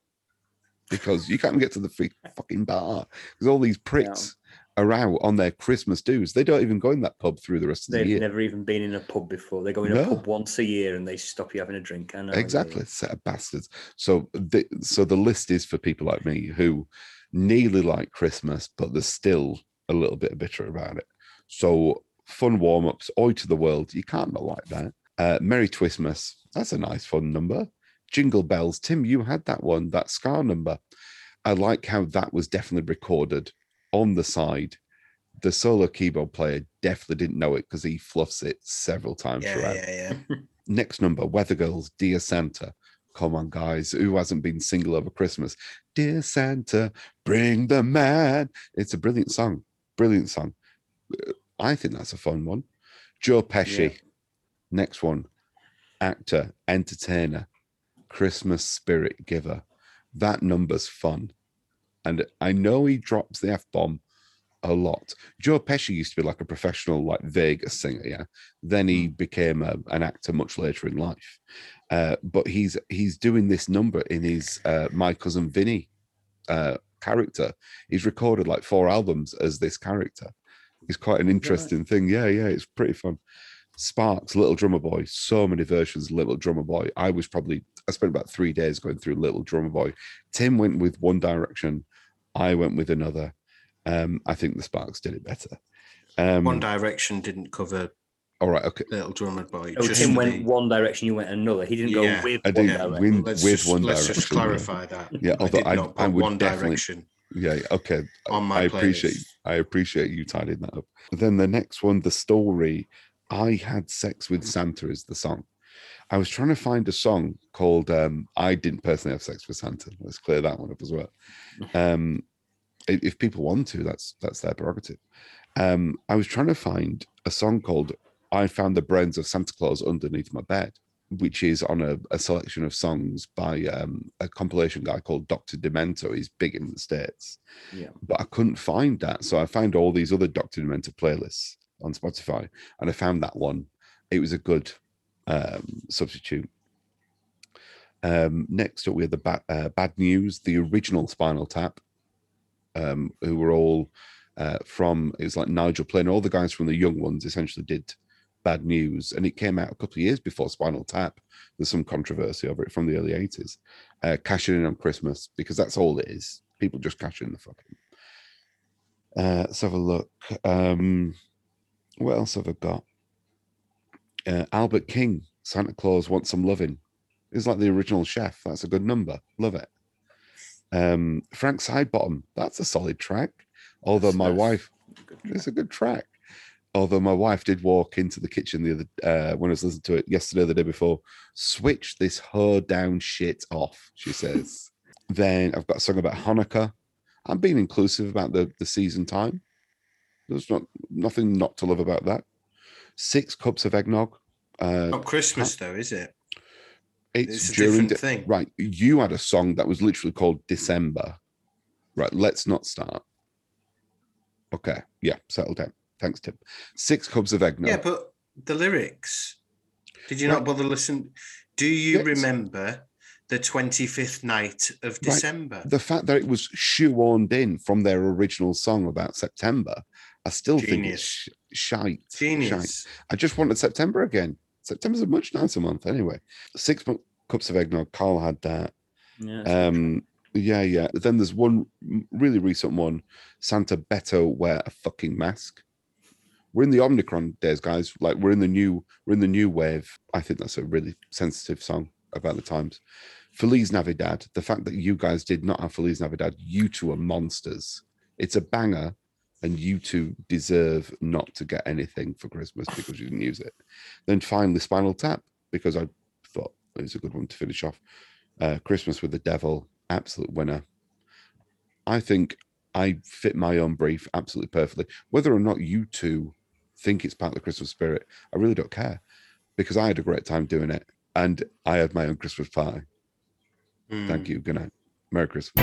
because you can't get to the free fucking bar because all these pricks are out on their Christmas dues. They don't even go in that pub through the rest of the year. They've never even been in a pub before. They go in a pub once a year and they stop you having a drink. I know. exactly set of bastards so the so the list is for people like me who nearly like Christmas, but there's still a little bit of bitter about it. So fun warm ups, Oi to the World. You can't not like that. Uh, Merry Twistmas. That's a nice fun number. Jingle Bells. Tim, you had that one, that ska number. I like how that was definitely recorded on the side. The solo keyboard player definitely didn't know it because he fluffs it several times Yeah, throughout. yeah, yeah. Next number, Weather Girls, Dear Santa. Come on, guys. Who hasn't been single over Christmas? Dear Santa, bring the man. It's a brilliant song. Brilliant song. Uh, I think that's a fun one. Joe Pesci. Yeah. Next one, actor, entertainer, Christmas spirit giver. That number's fun. And I know he drops the F bomb a lot. Joe Pesci used to be like a professional, like Vegas singer, yeah. Then he became a, an actor much later in life. Uh, but he's he's doing this number in his uh, My Cousin Vinny uh, character. He's recorded like four albums as this character. It's quite an interesting thing. Yeah, yeah, it's pretty fun. Sparks, Little Drummer Boy, so many versions Little Drummer Boy. I was probably I spent about three days going through Little Drummer Boy. Tim went with one direction, I went with another. Um, I think the Sparks did it better. Um, One Direction didn't cover all right, okay. Little Drummer Boy. Oh, just Tim the- went one direction, you went another. He didn't Yeah. go with I one did direction. win Let's with just, one let's direction. just clarify that. Yeah, I although did I- not I put would one direction Yeah, okay. on my I appreciate playlist. I appreciate you tidying that up. Then the next one, the story. I had sex with Santa is the song. I was trying to find a song called um, I didn't personally have sex with Santa. Let's clear that one up as well. Um, if people want to, that's that's their prerogative. Um, I was trying to find a song called I found the brains of Santa Claus underneath my bed, which is on a, a selection of songs by um, a compilation guy called Dr. Demento. He's big in the States Yeah. but I couldn't find that. So I found all these other Dr. Demento playlists on Spotify, and I found that one. It was a good um, substitute. Um, next up, we had the ba- uh, Bad News, the original Spinal Tap, um, who were all uh, from, it was like Nigel Planer, all the guys from the young ones essentially did Bad News, and it came out a couple of years before Spinal Tap. There's some controversy over it from the early 80s. Uh, cashing in on Christmas, because that's all it is. People just cash in the fucking uh, let's have a look. Um, what else have I got? Uh, Albert King, Santa Claus wants some loving. It's like the original chef. That's a good number. Love it. Um, Frank Sidebottom, that's a solid track. Although That's- my that's wife, it's a good track. Although my wife did walk into the kitchen the other uh, when I was listening to it yesterday, or the day before. Switch this hoe down shit off, she says. then I've got a song about Hanukkah. I'm being inclusive about the the season time. There's not nothing not to love about that. Six cups of eggnog. Uh, Not Christmas though, is it? it's, It's a during different de- thing. right. You had a song that was literally called December. Right. Let's not start. Okay. Yeah. Settle down. Thanks, Tim. Six cups of eggnog. Yeah, but the lyrics. Did you Right. not bother listen? Do you Yes. remember the 25th night of December? the fact that it was shoehorned in from their original song about September, I still think it's sh- shite. shite. Genius. I just wanted September again. September's a much nicer month anyway. Six cups of eggnog. Carl had that. Yeah, Um, yeah, yeah. Then there's one really recent one. Santa better wear a fucking mask. We're in the Omicron days, guys. Like we're in the new, we're in the new wave. I think that's a really sensitive song about the times. Feliz Navidad. The fact that you guys did not have Feliz Navidad, you two are monsters. It's a banger, and you two deserve not to get anything for Christmas because you didn't use it. Then finally, Spinal Tap, because I thought it was a good one to finish off. Uh, Christmas with the Devil, absolute winner. I think I fit my own brief absolutely perfectly. Whether or not you two think it's part of the Christmas spirit, I really don't care because I had a great time doing it and I had my own Christmas party. Thank you. Good night. Merry Christmas.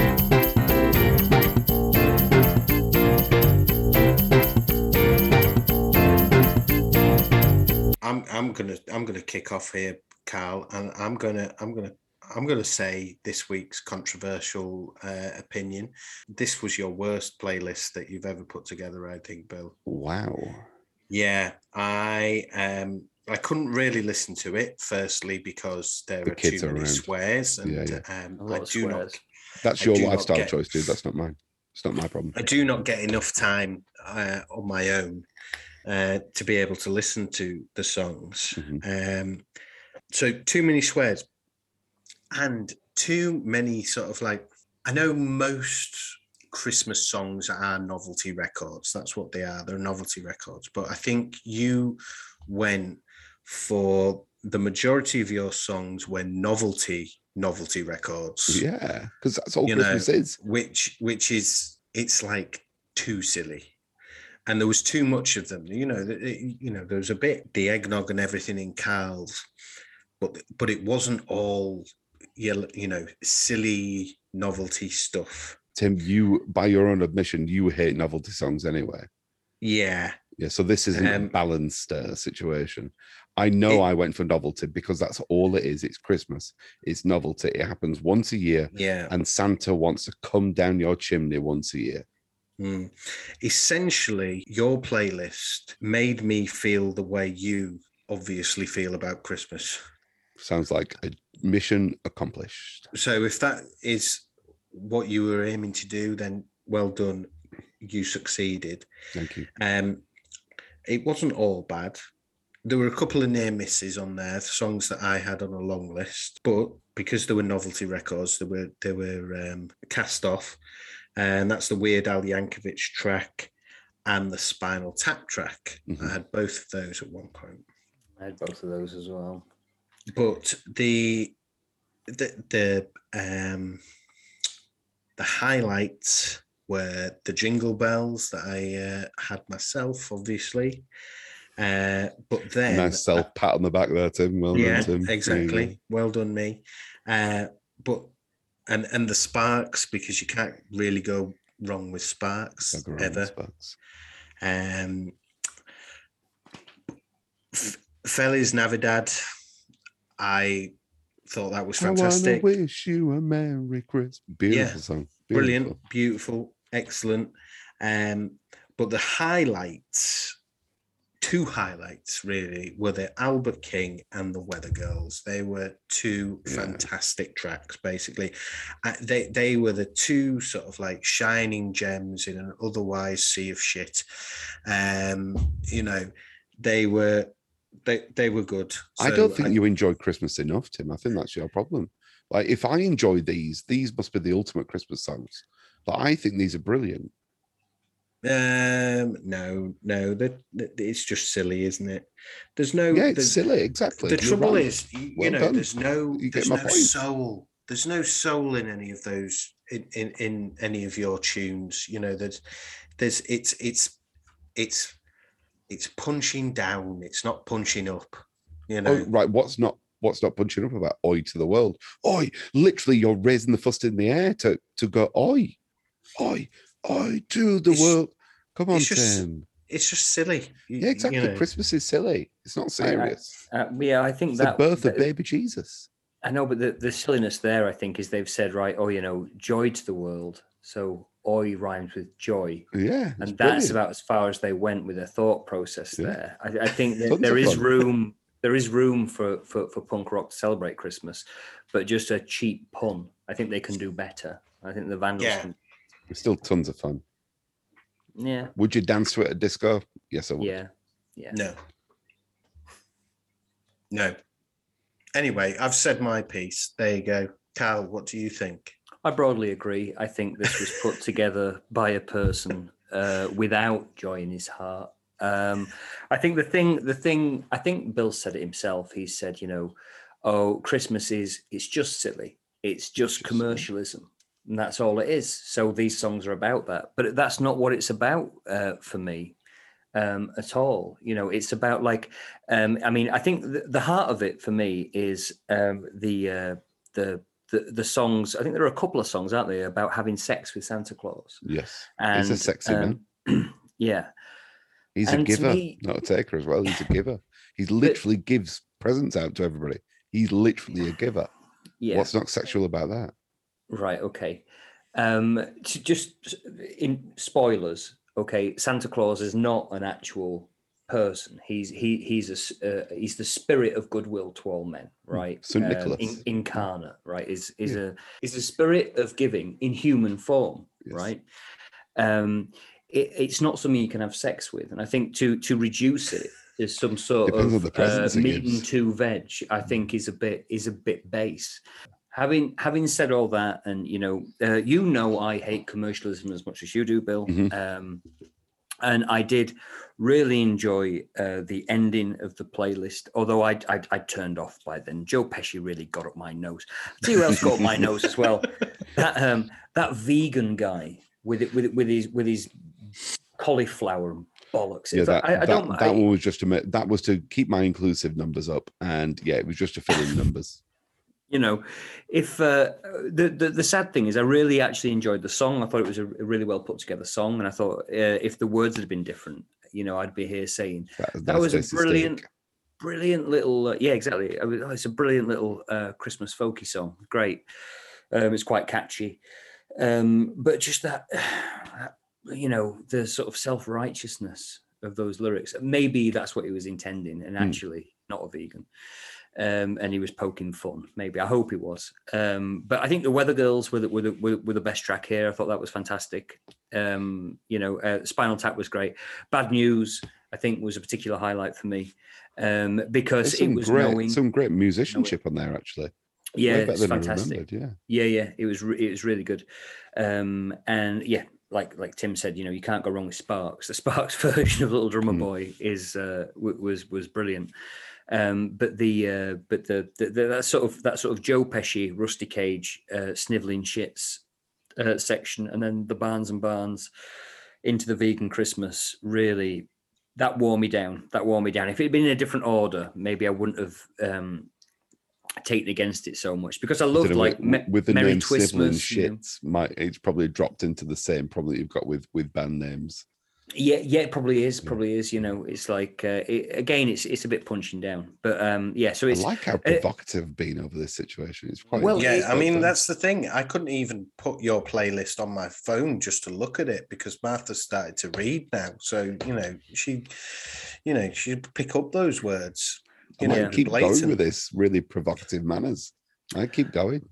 I'm I'm gonna I'm gonna kick off here, Carl, and I'm gonna I'm gonna I'm gonna say this week's controversial uh, opinion. This was your worst playlist that you've ever put together, I think, Bill. Wow. Yeah, I um I couldn't really listen to it. Firstly, because there The are kids too are many around. swears, and Yeah, um, A I lot of do not. swears. That's I your lifestyle get- choice, dude. That's not mine. It's not my problem. I do not get enough time uh, on my own uh, to be able to listen to the songs. Mhm. Um, so too many swears and too many sort of like I know most Christmas songs are novelty records. That's what they are. They're novelty records. But I think you went for the majority of your songs were novelty novelty records. Yeah, because that's all You know, Christmas is. which which is it's like too silly and there was too much of them you know it- you know there was a bit the eggnog and everything in carl's but but it wasn't all you you know silly novelty stuff Tim, you, by your own admission, you hate novelty songs anyway. yeah Yeah, so this isn't a Um, balanced uh, situation. I know It- I went for novelty because that's all it is. It's Christmas. It's novelty. It happens once a year, yeah and Santa wants to come down your chimney once a year. Mm. essentially your playlist made me feel the way you obviously feel about christmas Sounds like a mission accomplished. so if that is what you were aiming to do then well done you succeeded Thank you. um it wasn't all bad there were a couple of near misses on there songs that i had on a long list but because there were novelty records they were they were um, cast off and that's the weird al yankovic track and the spinal tap track Mhm. i had both of those at one point I had both of those as well. but the the the um the highlights were the jingle bells that I uh, had myself, obviously. Uh, but then, nice self pat on the back there, Tim. Well yeah, done, Tim. There you go. exactly. Well done, me. Uh, but and and the sparks because you can't really go wrong with sparks wrong with ever. Sparks. Um, F- Feliz Navidad. I thought that was I fantastic. wanna wish you a Merry Christmas. Beautiful song. Brilliant, Beautiful. beautiful, excellent. Um, but the highlights, two highlights really, were the Albert King and the Weather Girls. They were two Yeah. fantastic tracks, basically. Uh, they they were the two sort of like shining gems in an otherwise sea of shit. Um, you know, they were they they were good. I don't think you enjoy Christmas enough, Tim. I think that's your problem. Like, if I enjoy these, these must be the ultimate Christmas songs. But I think these are brilliant. Um, no, no, that, that it's just silly, isn't it? There's no. Yeah, it's there's- silly. Exactly. The You're trouble right. is, you, you Well know, done. there's no, You there's no point. soul. There's no soul in any of those in, in in any of your tunes. You know, there's there's it's it's it's it's punching down. It's not punching up. You know, Oh, right. What's not what's not punching up about oi to the world? Oi, literally, you're raising the fist in the air to to go oi, oi, oi do the It's- world. Come on, it's just Tim. it's just silly. You- Yeah, exactly. You know, Christmas is silly. It's not I- I- serious. Uh, yeah, I think it's that the birth of baby Jesus. I know, but the, the silliness there, I think, is they've said, right, oh, you know, joy to the world. So oi rhymes with joy. Yeah, And that's brilliant. about as far as they went with their thought process Yeah. there. I, I think that Tons there of is fun. room. There is room for, for, for punk rock to celebrate Christmas, but just a cheap pun. I think they can do better. I think the Vandals Yeah. can. It's still tons of fun. Yeah, Would you dance to it at disco? Yes, I would. yeah, yeah. No. No. Anyway, I've said my piece. There you go. Carl, what do you think? I broadly agree. I think this was put together by a person uh, without joy in his heart. Um, I think the thing, the thing, I think Bill said it himself. He said, you know, oh, Christmas is it's just silly. It's just Just silly. commercialism, and that's all it is. So these songs are about that, but that's not what it's about uh, for me um, at all. You know, it's about like, um, I mean, I think the, the heart of it for me is um, the uh, the the the songs. I think there are a couple of songs, aren't there, about having sex with Santa Claus. Yes. And He's a sexy man. um, yeah, He's a and to giver, me- not a taker as well. He's a giver. He literally gives presents out to everybody. He's literally a giver. yeah. What's not sexual about that? Right. Okay. Um, just in spoilers. Okay, Santa Claus is not an actual person. He's he he's a uh, he's the spirit of goodwill to all men. Right. Saint Um, Nicholas. in- incarnate. Right. Is is Yeah. a is a spirit of giving in human form. Yes. Right. um, it, it's not something you can have sex with. And I think to to reduce it is some sort Depends of uh, meat and two veg, I think is a bit is a bit base. Having having said all that, and you know, uh, you know, I hate commercialism as much as you do, Bill. Mhm. Um, and I did really enjoy uh, the ending of the playlist, although I I I turned off by then. Joe Pesci really got up my nose. See who else got up my nose as well? That um that vegan guy with it with with his with his cauliflower and bollocks. Yeah, that, I, I that, don't. that I- one was just to that was to keep my inclusive numbers up, and yeah, it was just to fill in numbers. You know if uh, the, the the sad thing is i really actually enjoyed the song. I thought it was a really well put together song and i thought uh, if the words had been different you know i'd be here saying That, that was a brilliant brilliant little uh, yeah exactly. I oh, it's a brilliant little uh, christmas folky song. Great. Um, it's quite catchy. Um, but just that you know the sort of self-righteousness of those lyrics maybe that's what he was intending and Hmm. actually not a vegan um, and he was poking fun maybe. I hope he was. Um, but i think the weather girls were the, were, the, were, were the best track here. I thought that was fantastic. Um, you know uh, spinal tap was great. Bad news i think was a particular highlight for me um, because it was great, knowing some great musicianship on there actually. yeah it's fantastic. yeah, Yeah, yeah, it was re- it was really good, um, and yeah, like like Tim said, you know, you can't go wrong with Sparks. The Sparks version of Little Drummer Mm. Boy is uh, w- was was brilliant, um, but the uh, but the, the, the that sort of that sort of Joe Pesci, Rusty Cage, uh, sniveling shits uh, section, and then the Barnes and Barnes into the vegan Christmas really that wore me down. That wore me down. If it had been in a different order, maybe I wouldn't have um, taken against it so much because I I loved don't know, like with, with the Merry name sniveling Twistmas. you know. shits, might it's probably dropped into the same problem that you've got with with band names. Yeah, yeah, it probably is. Probably is. You know, it's like uh, it, again, it's it's a bit punching down, but um, yeah. So I it's like how provocative I've been over this situation. It's quite Well, yeah, I mean done. that's the thing. I couldn't even put your playlist on my phone just to look at it because Martha started to read now. So you know she, you know she pick up those words. You might know, keep going with this really provocative manners. I keep going.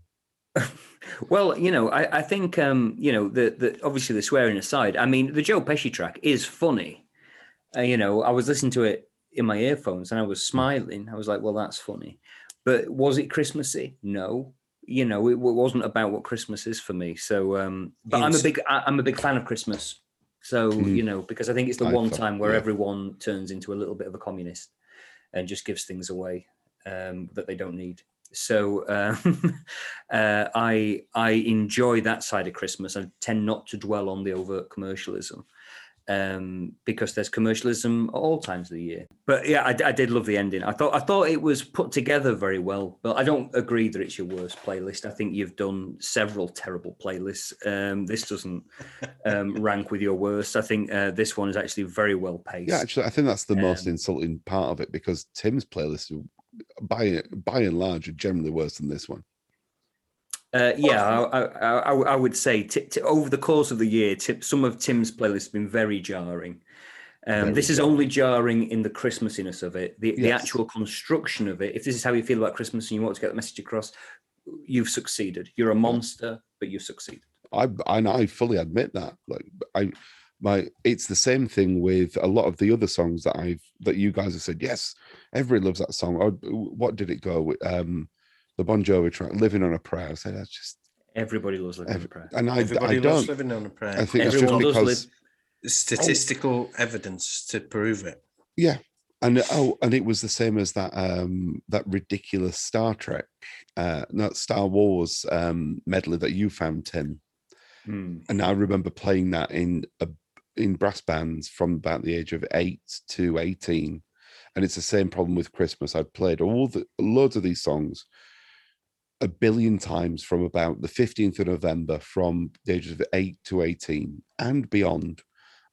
well, you know, I, I think um, you know the the obviously the swearing aside. I mean, the Joe Pesci track is funny. Uh, you know, I was listening to it in my earphones and I was smiling. I was like, well, that's funny. But was it Christmassy? No. You know, it, w- wasn't about what Christmas is for me. So, um, but I'm a big I, I'm a big fan of Christmas. So Mm. you know, because I think it's the I one thought- time where yeah. everyone turns into a little bit of a communist and just gives things away um, that they don't need. So um, uh, I I enjoy that side of Christmas. I tend not to dwell on the overt commercialism um, because there's commercialism at all times of the year. But yeah, I did love the ending. I thought I thought it was put together very well. But I don't agree that it's your worst playlist. I think you've done several terrible playlists. Um, this doesn't um, rank with your worst. I think uh, this one is actually very well paced. Yeah, actually, I think that's the most Um, insulting part of it because Tim's playlist, by by and large, are generally worse than this one. Uh, yeah, I, I, I, I would say t- t- over the course of the year, t- some of Tim's playlists have been very jarring. Um, this is only jarring in the Christmasiness of it, the, the actual construction of it. If this is how you feel about Christmas and you want to get the message across, you've succeeded. You're a monster, but you've succeeded. I and I fully admit that. Like I my it's the same thing with a lot of the other songs that I've that you guys have said, yes, everybody loves that song. Or what did it go with? Um the Bon Jovi track, Living on a Prayer. I said that's just Everybody loves living in Every- prayer. and I, Everybody I loves don't living on a prayer. I think it's just because live- Statistical evidence to prove it. Yeah. And oh, and it was the same as that um that ridiculous Star Trek, uh not Star Wars um medley that you found, Tim. Hmm. and I remember playing that in a, in brass bands from about the age of eight to eighteen, and it's the same problem with Christmas. I've played all the loads of these songs a billion times from about the fifteenth of November, from the ages of eight to eighteen and beyond,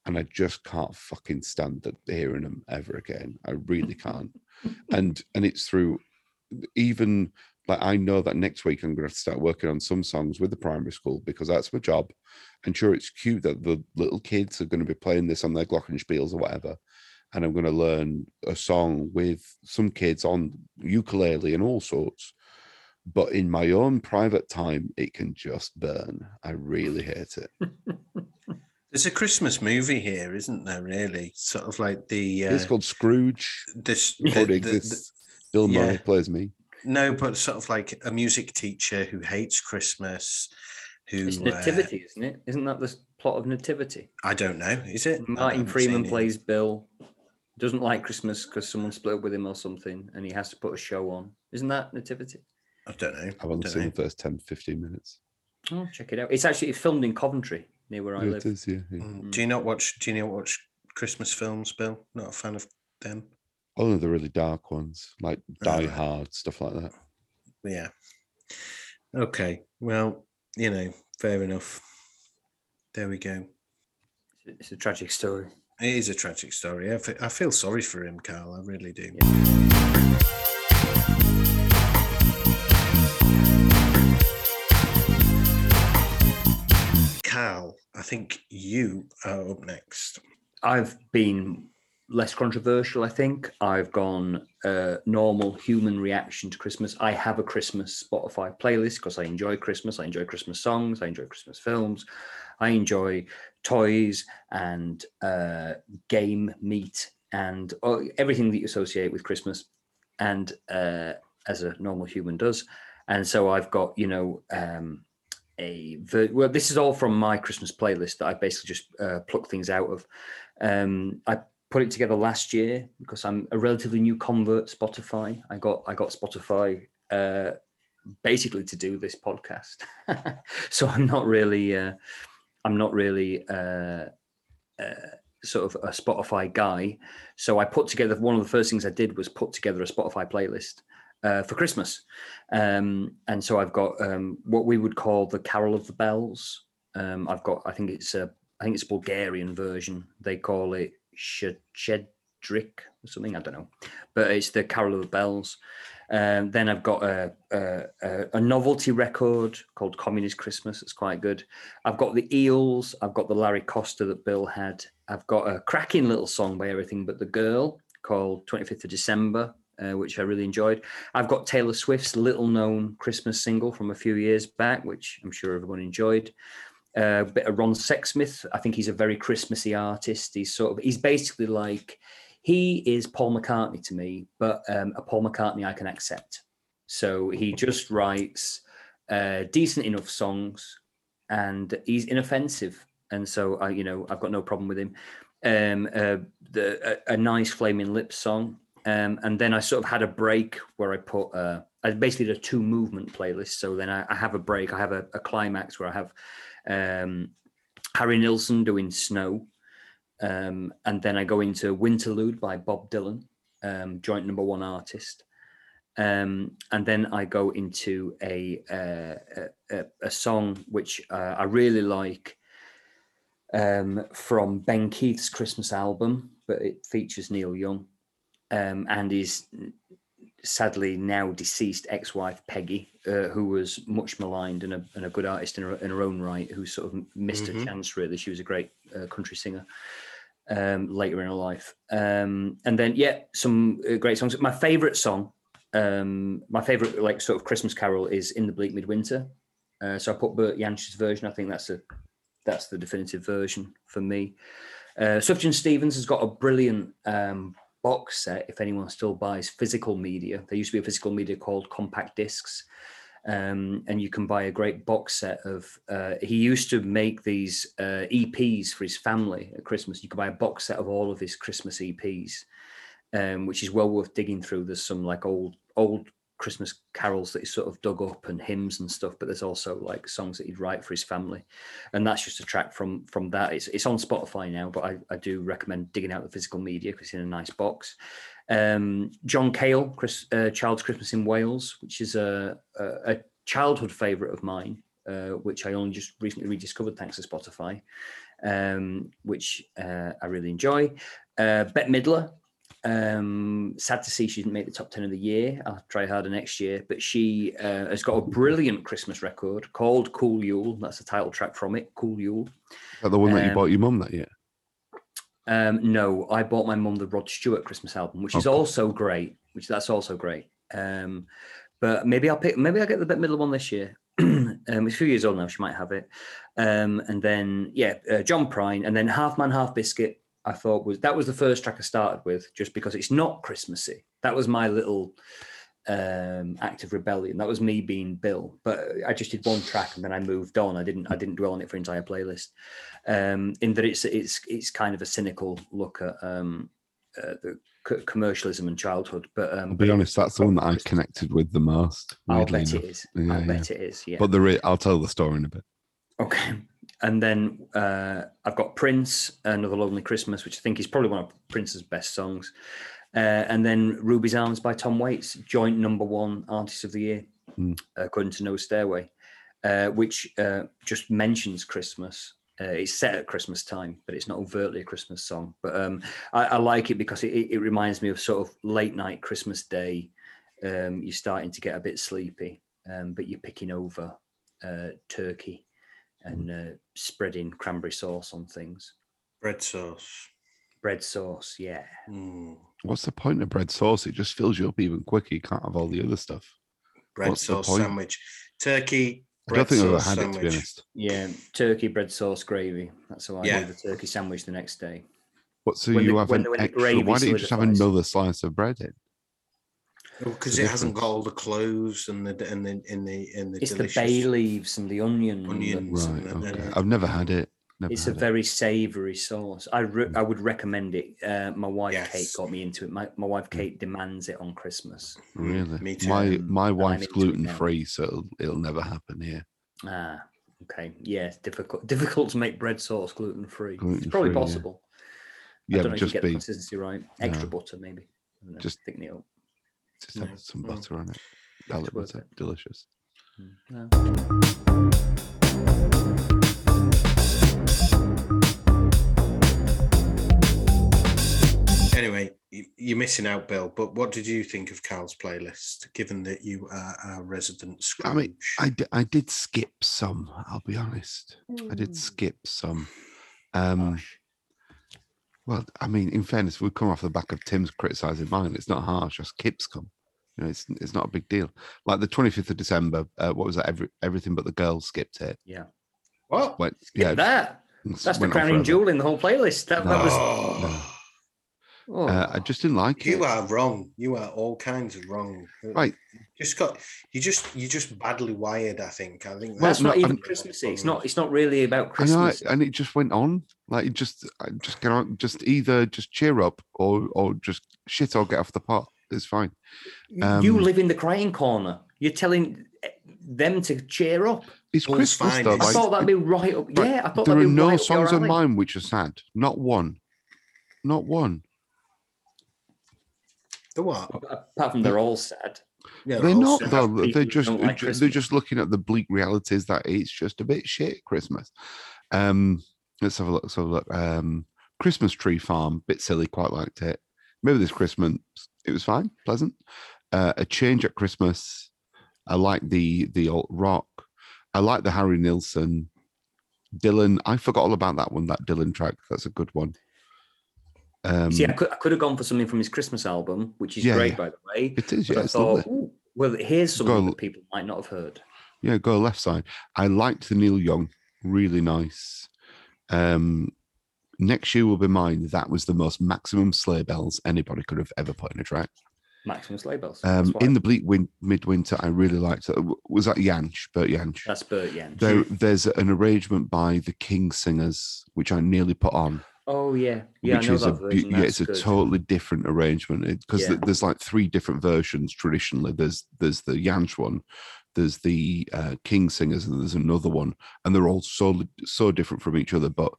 and I just can't fucking stand the, hearing them ever again. I really can't, and and it's through even like I know that next week I'm going to have to start working on some songs with the primary school because that's my job. And sure, it's cute that the little kids are going to be playing this on their glockenspiels or whatever, and I'm going to learn a song with some kids on ukulele and all sorts. But in my own private time, it can just burn. I really hate it. There's a Christmas movie here, isn't there? Really, sort of like the. Uh, It's called Scrooge. this. The- the- the-. Bill yeah. Murray plays me. No, but sort of like a music teacher who hates Christmas. Who It's uh, Nativity, isn't it? Isn't that the plot of Nativity? I don't know. Is it Martin Freeman seen it. plays Bill. Doesn't like Christmas because someone split up with him or something, and he has to put a show on. Isn't that Nativity? I don't know. I've only don't seen know. the first 10, 15 minutes. Oh, check it out. It's actually it's filmed in Coventry, near where I Yeah, live. it is, yeah, yeah. Mm, Do you not watch? Do you not watch Christmas films, Bill? Not a fan of them. Only the really dark ones, like Die Right. Hard, stuff like that. Yeah. Okay. Well, you know, fair enough. There we go. It's a tragic story. It is a tragic story. I I feel sorry for him, Carl. I really do. Carl, I think you are up next. I've been less controversial, I think. I've gone uh, normal human reaction to Christmas. I have a Christmas Spotify playlist because I enjoy Christmas. I enjoy Christmas songs. I enjoy Christmas films. I enjoy toys and uh, game meat and uh, everything that you associate with Christmas. And uh, as a normal human does. And so I've got, you know, um, a well, this is all from my Christmas playlist that I basically just uh, pluck things out of. Um, I put it together last year because I'm a relatively new convert Spotify. I got I got Spotify uh, basically to do this podcast, so I'm not really uh, I'm not really uh, uh, sort of a Spotify guy. So I put together one of the first things I did was put together a Spotify playlist. Uh, for Christmas, um, and so I've got um, what we would call the Carol of the Bells. Um, I've got, I think it's a, I think it's a Bulgarian version. They call it Shedrik or something. I don't know, but it's the Carol of the Bells. Um, then I've got a, a, a, a novelty record called Communist Christmas. It's quite good. I've got the Eels. I've got the Larry Costa that Bill had. I've got a cracking little song by Everything But the Girl called 25th of December, uh, which I really enjoyed. I've got Taylor Swift's little known Christmas single from a few years back, which I'm sure everyone enjoyed. Uh, bit of Ron Sexsmith. I think he's a very Christmassy artist. He's sort of, he's basically like, he is Paul McCartney to me, but um, a Paul McCartney I can accept. So he just writes uh, decent enough songs and he's inoffensive. And so I, you know, I've got no problem with him. Um, uh, the, a, a nice flaming lips song. Um, and then I sort of had a break where I put, uh, I basically did a two movement playlist. So then I, I have a break. I have a, a climax where I have um, Harry Nilsson doing Snow. Um, and then I go into Winterlude by Bob Dylan, um, joint number one artist. Um, and then I go into a uh, a, a, song which uh, I really like um, from Ben Keith's Christmas album, but it features Neil Young um, and his sadly now deceased ex-wife Pegi, uh, who was much maligned and a, and a good artist in her, in her own right, who sort of missed Mhm. a chance. Really, she was a great uh, country singer um, later in her life. Um, and then, yeah, some uh, great songs. My favorite song, um, my favorite like sort of Christmas carol is "In the Bleak Midwinter." Uh, so I put Bert Jansch's version. I think that's a that's the definitive version for me. Uh, Sufjan Stevens has got a brilliant um, box set. If anyone still buys physical media, there used to be a physical media called compact discs, um, and you can buy a great box set of. Uh, he used to make these uh, EPs for his family at Christmas. You could buy a box set of all of his Christmas EPs, um, which is well worth digging through. There's some like old old Christmas carols that he sort of dug up and hymns and stuff, but there's also like songs that he'd write for his family, and that's just a track from from that. It's it's on Spotify now, but I, I do recommend digging out the physical media because it's in a nice box. Um, John Cale, Chris, uh, Child's Christmas in Wales, which is a a, a childhood favourite of mine, uh, which I only just recently rediscovered thanks to Spotify, um, which uh, I really enjoy. Uh, Bette Midler, um, sad to see she didn't make the top 10 of the year. I'll try harder next year. But she uh, has got a brilliant Christmas record called Cool Yule. That's the title track from it, Cool Yule. The one that you Um, bought your mum that year? Um, no, I bought my mum the Rod Stewart Christmas album, which is also great. Which that's also great. Um, but maybe I'll pick. Maybe I'll get the Bette Midler one this year. um, it's a few years old now. She might have it. Um, and then yeah, uh, John Prine, and then Half Man Half Biscuit. I thought was that was the first track I started with, just because it's not Christmassy. That was my little um, act of rebellion. That was me being Bill. But I just did one track and then I moved on. I didn't I didn't dwell on it for entire playlist. Um, in that it's it's it's kind of a cynical look at um, uh, the c- commercialism and childhood. But um, I'll be honest, that's the one that I connected with the most. I'll bet it enough. is. Yeah, I'll yeah. bet it is. Yeah. But the re- I'll tell the story in a bit. Okay. And then uh, I've got Prince, Another Lonely Christmas, which I think is probably one of Prince's best songs. Uh, and then Ruby's Arms by Tom Waits, joint number one artist of the year, Mm. according to No Stairway, uh, which uh, just mentions Christmas. Uh, it's set at Christmas time, but it's not overtly a Christmas song. But um, I, I like it because it, it reminds me of sort of late night Christmas day. Um, you're starting to get a bit sleepy, um, but you're picking over uh, turkey and uh, spreading cranberry sauce on things. Bread sauce. Bread sauce, yeah. Mm. What's the point of bread sauce? It just fills you up even quicker. You can't have all the other stuff. Bread What's the sauce point? sandwich. Turkey. I don't bread think I've ever sauce had it, to be honest. Yeah, turkey, bread sauce, gravy. That's how I Yeah. do the turkey sandwich the next day. What, so When you the- have when an the- when extra? gravy Why don't you just have solidifies. another slice of bread in? Because the it hasn't got all the cloves and the and the in the in the It's delicious the bay leaves and the onion. onions. Right. and the- Okay. yeah. I've never had it. Never It's a had it. very savoury sauce. I re- I would recommend it. Uh, my wife Kate got me into it. My, my wife Kate demands it on Christmas. Really? Me too. My my and wife's into it now. gluten free, so it'll, it'll never happen here. Ah, okay. Yeah, it's difficult. Difficult to make bread sauce gluten free. It's probably Gluten-free, yeah. possible. I Yeah, don't but know if just you get the consistency right. Extra No. butter, maybe. I don't know, Just- thicken it up. Just have Yeah. some Mm. butter on it. Pellet It's worth butter, delicious. Mm, no. Anyway, you're missing out, Bill. But what did you think of Carl's playlist? Given that you are a resident Scrooge. I mean, I, d- I did skip some. I'll be honest. I Mm. did skip some. Um, Gosh. Well, I mean, in fairness, we come off the back of Tim's criticizing mine. It's not harsh. Just Kip's come. You know, it's it's not a big deal. Like the 25th of December. Uh, what was that? Every, everything but the girls skipped it. Yeah. what? Went, Yeah, yeah, that. That's the crowning jewel in the whole playlist. That, that was. Oh, Oh, Uh, I just didn't like you it. are wrong. You are all kinds of wrong. Right. Just got you. Just you just badly wired. I think. I think Well, that's no, not even I'm- Christmassy. It's not. It's not really about I know, Christmas. and it just went on. Like it just, I just get. Just either just cheer up or or just shit or get off the pot. It's fine. Y- you um, live in the crying corner. You're telling eh, them to cheer up. It's All's Christmas fine, though. it's- I thought that'd be right up. Yeah, I thought there are that'd be no right songs of mine which are sad. Not one. Not one. The what? Apart from they're all sad. Yeah, They're all not set. though. people They're who just like they're just looking at the bleak realities that it's just a bit shit Christmas. Um, let's have a look. Let's have a look. Um, Christmas Tree Farm, bit silly. Quite liked it. Maybe this Christmas it was fine, pleasant. Uh, a change at Christmas. I like the the alt rock. I like the Harry Nilsson. Dylan, I forgot all about that one. That Dylan track. That's a good one. Um, See, I could, I could have gone for something from his Christmas album, which is Yeah, great, yeah. by the way. it is. Yeah, I thought, well, here's something that people might not have heard. Yeah, go left side. I liked the Neil Young, really nice. Um, next year will be mine. That was the most maximum sleigh bells anybody could have ever put in a track. Maximus Labels. Um, in the bleak win- midwinter, I really liked it. Was that Jansch? Bert Jansch? That's Bert Yen. There, there's an arrangement by the King Singers, which I nearly put on. Oh yeah, yeah, which I know is a version. yeah, That's it's a totally different arrangement because Yeah. there's like three different versions traditionally. There's there's the Jansch one, there's the uh, King Singers, and there's another one, and they're all so so different from each other. But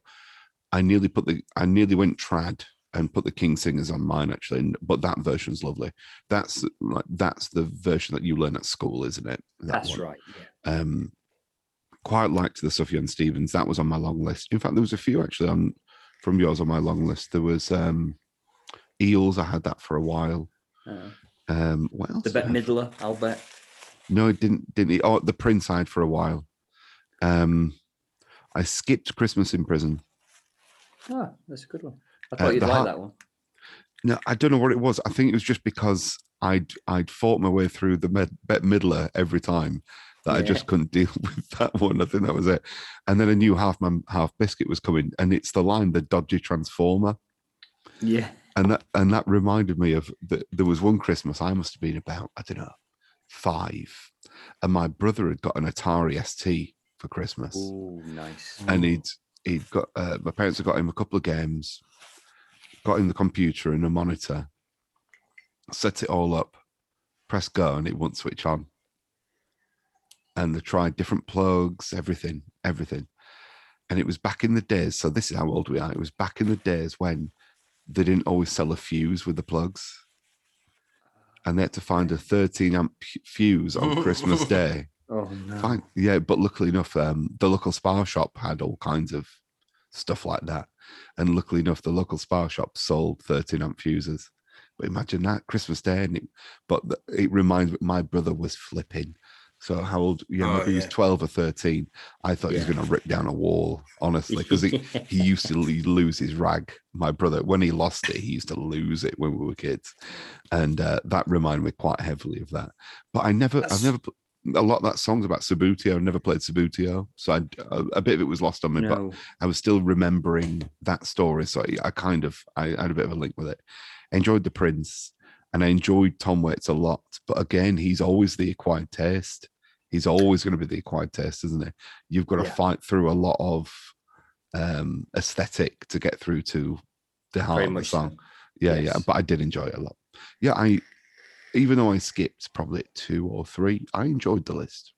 I nearly put the I nearly went trad and put the King Singers on mine actually, and- but that version's lovely. That's like that's the version that you learn at school, isn't it? That That's one. right. Yeah. Um, quite liked the Sufjan Stevens. That was on my long list. In fact, there was a few actually on from yours on my long list. There was um, Eels. I had that for a while. Uh, Um, what else? the Bet I Bette have? Midler, I'll bet. No, it didn't. Didn't. Oh, the Prince I had for a while. Um, I skipped Christmas in prison. Ah, that's a good one. I Uh, thought you'd like that one. No, I don't know what it was. I think it was just because I'd I'd fought my way through the Med- Bette Midler every time that I just couldn't deal with that one. I think that was it. And then a new half man half biscuit was coming, and it's the line the dodgy transformer. Yeah. and that and that reminded me of that there was one christmas i must have been about i don't know five and my brother had got an atari st for christmas Oh, nice. and he'd he'd got uh, my parents had got him a couple of games got him the computer and a monitor set it all up press go and it won't switch on and they tried different plugs everything everything and it was back in the days so this is how old we are it was back in the days when they didn't always sell a fuse with the plugs and they had to find a 13 amp fuse on christmas day Oh no. Fine. Yeah, but luckily enough, um, the local spa shop had all kinds of stuff like that. And luckily enough, the local spa shop sold 13 amp fuses. But imagine that Christmas Day. And it, but th- it reminds me, my brother was flipping. So how old? Yeah, Oh, maybe he was 12 or 13. I thought he was going to rip down a wall, honestly, because he, he used to lose his rag. My brother, when he lost it, he used to lose it when we were kids, and uh, that reminded me quite heavily of that. But I never, That's- I've never. A lot of that song's about Subbuteo. I never played Subbuteo, so I, a, a bit of it was lost on me. But. I was still remembering that story, so I, I kind of I, had a bit of a link with it. enjoyed the Prince, and I enjoyed Tom Waits a lot. But again, he's always the acquired taste. He's always going to be the acquired taste, isn't he? You've got to Yeah. fight through a lot of um aesthetic to get through to the heart of the much so. song. Yeah, yeah. Yes. But I did enjoy it a lot. Yeah, I even though I skipped probably two or three, I enjoyed the list.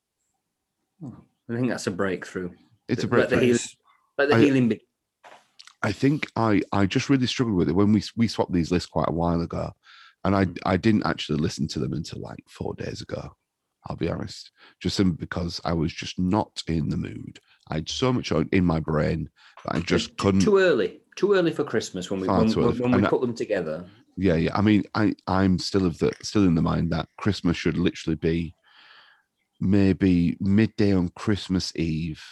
I think that's a breakthrough. It's a Let the, breakthrough. heal, let the I- healing be. I think I I just really struggled with it when we we swapped these lists quite a while ago, and I Mm. I didn't actually listen to them until like four days ago. I'll be honest, just simply because I was just not in the mood. I had so much in my brain that I just couldn't. Too early. Too early for Christmas when we when, when we And I- put them together. Yeah, yeah. I mean, I I'm still of the still in the mind that Christmas should literally be maybe midday on Christmas Eve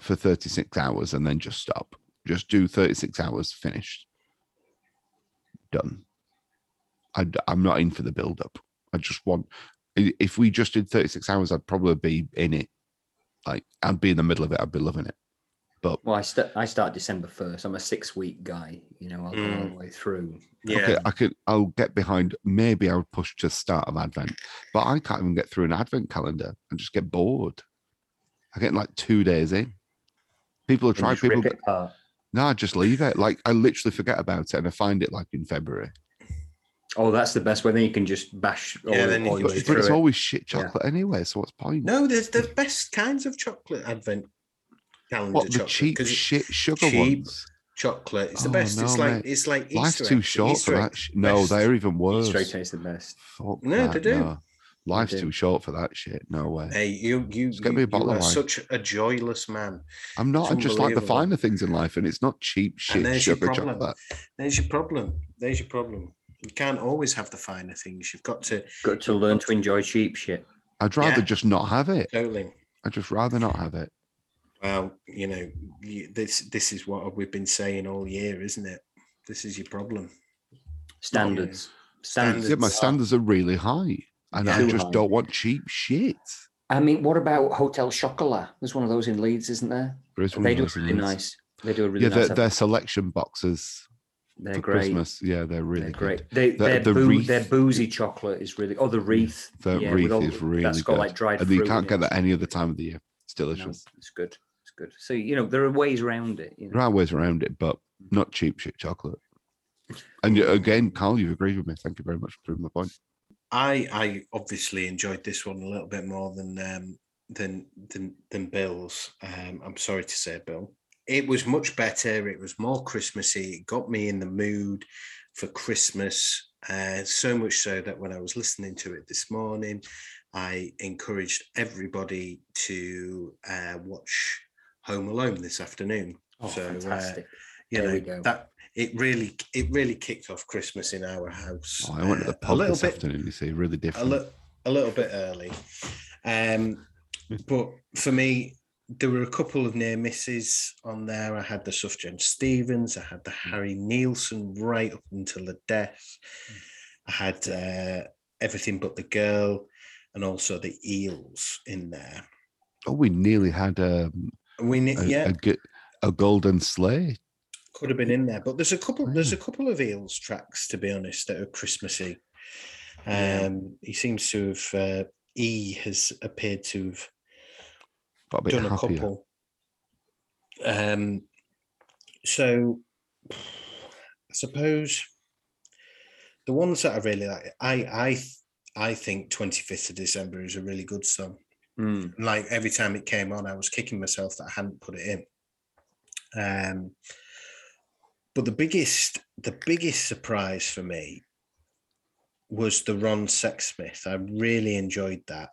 for 36 hours and then just stop. Just do 36 hours, finished, done. I, I'm not in for the build up. I just want, i- if we just did 36 hours, I'd probably be in it. Like, I'd be in the middle of it. I'd be loving it. But Well, I start I start December first. I'm a six week guy. You know, I'll go all Mm. the way through. Yeah. Okay, I could. I'll get behind. Maybe I would push to start of Advent, but I can't even get through an Advent calendar and just get bored. I get like two days in. People have and tried. People, it no, I just leave it. Like I literally forget about it, and I find it like in February. Oh, that's the best way. Then you can just bash all, Yeah, the- then you all can your just- But it's it. always shit Yeah. chocolate anyway. So what's the point? No, there's the best kinds of chocolate advent calendar what the chocolate. cheap 'cause it- shit sugar cheap ones? chocolate. It's the Oh, best. it's no, like mate. it's like Easter Life's too eggs. short Easter for egg that. Sh- no, they're even worse. Straight taste the best. Fuck No, that, they do. no. Life's do. too short for that shit. No way. Hey, you you, Just get you, me a you bottle of are wine. such a joyless man. I'm not. I it's just like the finer things in life, and it's not cheap shit there's your sugar problem. chocolate. There's your problem. There's your problem. You can't always have the finer things. You've got to Got to learn to enjoy cheap shit. I'd rather Yeah. just not have it. totally. I'd just rather not have it. Well, you know, you, this this is what we've been saying all year, isn't it? This is your problem. Standards. Standards. Standards. Yeah, my standards are really high, and I just high. don't want cheap shit. I mean, what about Hotel Chocolat? There's one of those in Leeds, isn't there? There is one They of do those it in really nice. They do a really Yeah, nice. their, ad- their selection boxes they're for great. Christmas. Yeah, they're really they're good. great. They, The- their, the boo- wreath- their boozy chocolate is really. Oh, the wreath. The yeah, wreath all- is really That's got good, like dried and fruit. you can't get that any other time of the year. It's No, delicious. it's good. It's good. So you know there are ways around it. You know? There are ways around it, but not cheap shit chocolate. And again, Carl, you've agreed with me. Thank you very much for proving my point. I I obviously enjoyed this one a little bit more than um, than than than Bill's. Um, I'm sorry to say, Bill. It was much better. It was more Christmassy. It got me in the mood for Christmas. Uh, so much so that when I was listening to it this morning, I encouraged everybody to uh, watch Home Alone this afternoon. Oh, so uh, fantastic. you There we know go. that it really it really kicked off Christmas in our house. Oh, I went to uh, the a pub little this bit afternoon. You see, really different. a, different. li- a little bit early. Um, but for me, there were a couple of near misses on there. I had the Sufjan Stevens, I had the Harry Nilsson right up until the death. I had uh, Everything But the Girl. and also the eels in there. Oh, we nearly had um, We ne- a, yeah, a, g- a golden sleigh. could have been in there, but there's a couple. Oh, There's a couple of eels tracks, to be honest, that are Christmassy. Yeah. Um, he seems to have. Uh, E has appeared to have Got a bit done a couple. Um, so I suppose the ones that I really like, I I I think Twenty Fifth of December is a really good song. Mm. Like every time it came on, I was kicking myself that I hadn't put it in. Um, but the biggest the biggest surprise for me was the Ron Sexsmith. I really enjoyed that,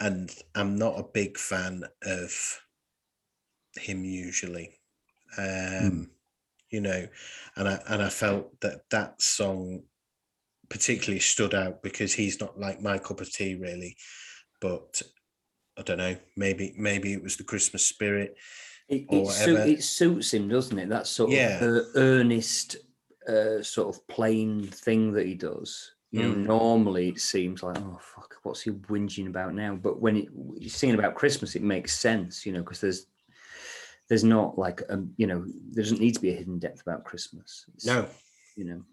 and I'm not a big fan of him usually. Um, You know, and I and I felt that that song particularly stood out because he's not like my cup of tea really, but I don't know. Maybe maybe it was the Christmas spirit. It, it, whatever. it suits him, doesn't it? That sort Yeah. of uh, earnest, uh, sort of plain thing that he does. You know, Mm. normally it seems like, oh fuck, what's he whinging about now? But when it, you're singing about Christmas, it makes sense, you know, because there's there's not like um, you know, there doesn't need to be a hidden depth about Christmas. It's, No, you know,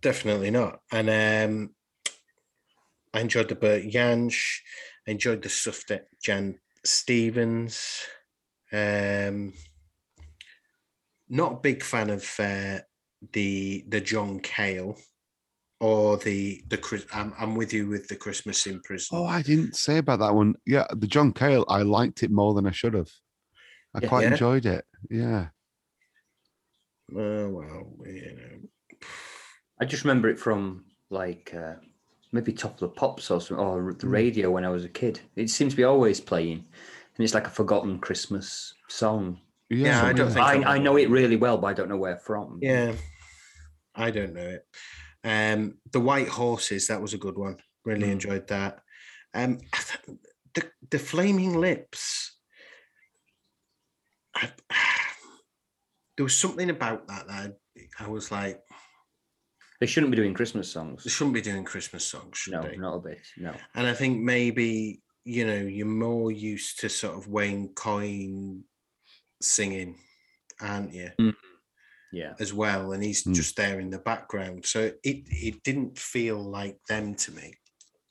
definitely not. And um, I enjoyed the Bert Jansch. I enjoyed the stuff that Jan Stevens. Um, not a big fan of uh, the the John Cale or the the Chris. I'm, I'm with you with the Christmas in prison. Oh, I didn't say about that one. Yeah, the John Cale, I liked it more than I should have. I Yeah. quite Yeah? enjoyed it. Yeah. Oh well, you know. I just remember it from like uh, maybe Top of the Pops or something, or the Mm. radio when I was a kid. It seems to be always playing, and it's like a forgotten Christmas song. Yeah, I don't think I, I've I ever know it really well, but I don't know where from. Yeah, I don't know it. Um, the White Horses, that was a good one. Really Mm. enjoyed that. Um, the the Flaming Lips. I, there was something about that that I, I was like, They shouldn't be doing Christmas songs. they shouldn't be doing Christmas songs, should No, they? not a bit. No. And I think maybe you know you're more used to sort of Wayne Coyne singing, aren't you? Yeah. as well, and he's Hmm. just there in the background. So it it didn't feel like them to me,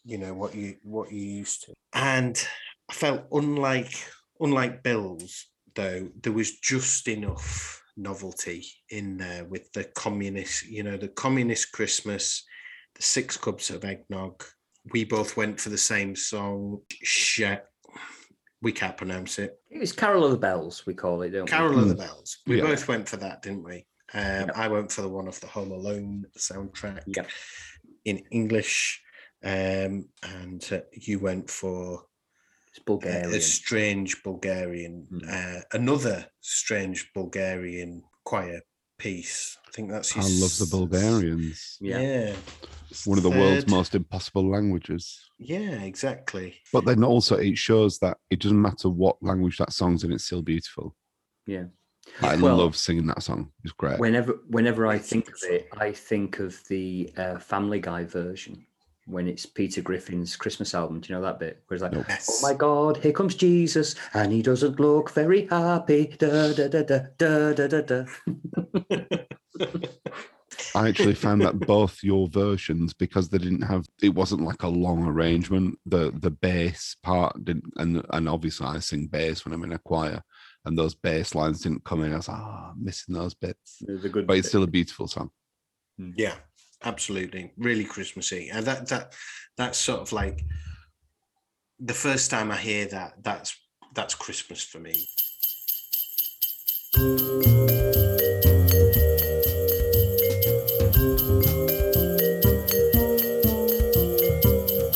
you know what you what you used to. And I felt unlike unlike Bill's though, there was just enough novelty in there with the communist, you know, the communist Christmas, the six cups of eggnog. We both went for the same song. Shit. We can't pronounce it. It was Carol of the Bells, we call it, don't we? Carol we? of the Bells. We Yeah. both went for that, didn't we? Um, Yep. I went for the one of the Home Alone soundtrack Yep. in English, um, and uh, you went for It's a, Bulgarian. a strange Bulgarian, Mm. uh, another strange Bulgarian choir piece. I think that's. I love the Bulgarians. yeah. Yeah, One of the world's most impossible languages. Yeah, exactly. But then also it shows that it doesn't matter what language that song's in, it's still beautiful. Yeah. I Well- love singing that song. It's great. Whenever whenever I think of it, I think of the uh, Family Guy version when it's Peter Griffin's Christmas album. Do you know that bit? Where it's like, Nope. Oh my God, here comes Jesus, and he doesn't look very happy. Da da da da da da da da. I actually found that both your versions, because they didn't have, it wasn't like a long arrangement. The the bass part didn't, and and obviously I sing bass when I'm in a choir, and those bass lines didn't come in. I was like, oh, I'm missing those bits. There's a good. But it's still a beautiful song. Yeah, absolutely. Really Christmassy. And that that that's sort of like the first time I hear that, that's that's Christmas for me.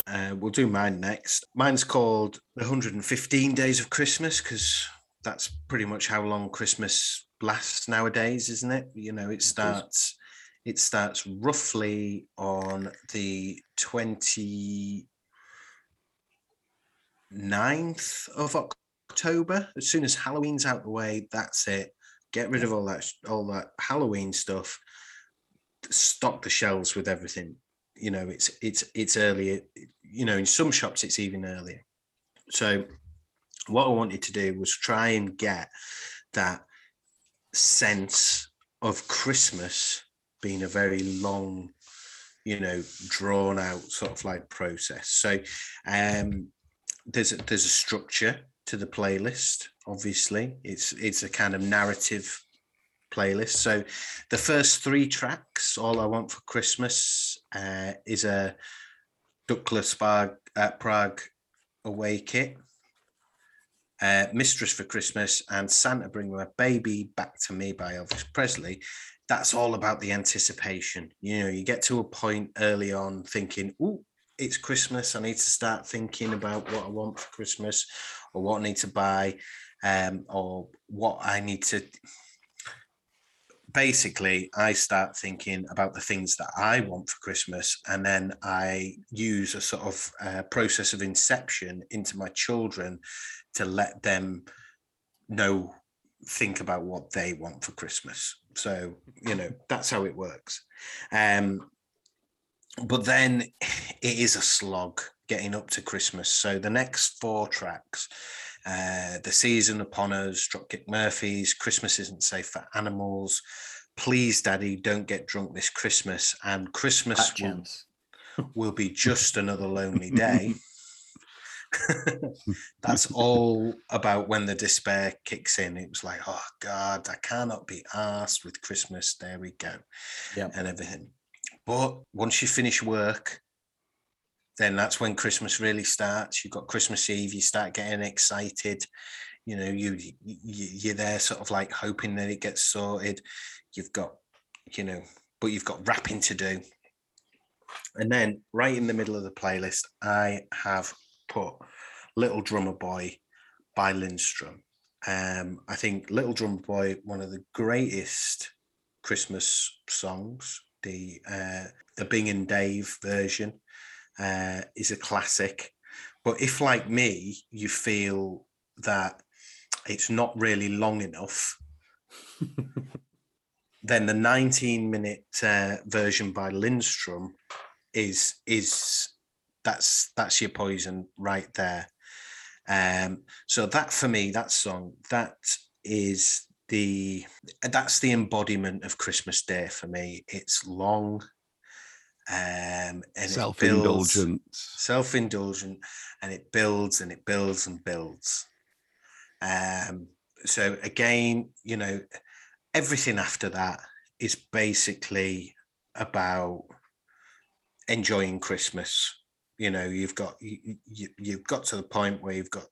Uh, we'll do mine next. Mine's called 115 Days of Christmas because that's pretty much how long Christmas lasts nowadays, isn't it? You know, it starts it starts roughly on the 29th of October. As soon as Halloween's out the way, that's it. Get rid of all that all that Halloween stuff. Stock the shelves with everything, you know, it's it's it's earlier. You know, in some shops it's even earlier. So what I wanted to do was try and get that sense of Christmas being a very long, you know, drawn out sort of like process. So um there's a, there's a structure to the playlist. Obviously, it's it's a kind of narrative playlist. So the first three tracks, "All I Want for Christmas," uh, is a Dukla Prague, uh, Prague away kit. Uh, Mistress for Christmas and Santa Bring My Baby Back to Me by Elvis Presley. That's all about the anticipation. You know, you get to a point early on thinking, oh, it's Christmas. I need to start thinking about what I want for Christmas or what I need to buy um, or what I need to. Basically, I start thinking about the things that I want for Christmas, and then I use a sort of uh, process of inception into my children to let them know, think about what they want for Christmas. So, you know, that's how it works. Um, but then it is a slog getting up to Christmas. So the next four tracks, uh, The Season Upon Us, Dropkick Murphys, Christmas Isn't Safe for Animals, Please Daddy, Don't Get Drunk This Christmas, and Christmas will, will be just another lonely day. That's all about when the despair kicks in. It was like, oh God, I cannot be asked with Christmas. There we go. Yeah. And everything. But once you finish work, then that's when Christmas really starts. You've got Christmas Eve, you start getting excited. You know, you, you you're there sort of like hoping that it gets sorted. You've got, you know, but you've got wrapping to do. And then right in the middle of the playlist, I have put Little Drummer Boy by Lindstrom. Um, I think Little Drummer Boy, one of the greatest Christmas songs the uh, the Bing and Dave version uh, is a classic. But if, like me, you feel that it's not really long enough, then the 19 minute uh, version by Lindstrom is is that's that's your poison right there. Um, so that for me, that song, that is the that's the embodiment of Christmas Day for me. It's long, um, and self-indulgent, self-indulgent, and it builds and it builds and builds. Um, so again, you know, everything after that is basically about enjoying Christmas. You know, you've got you, you, you've got to the point where you've got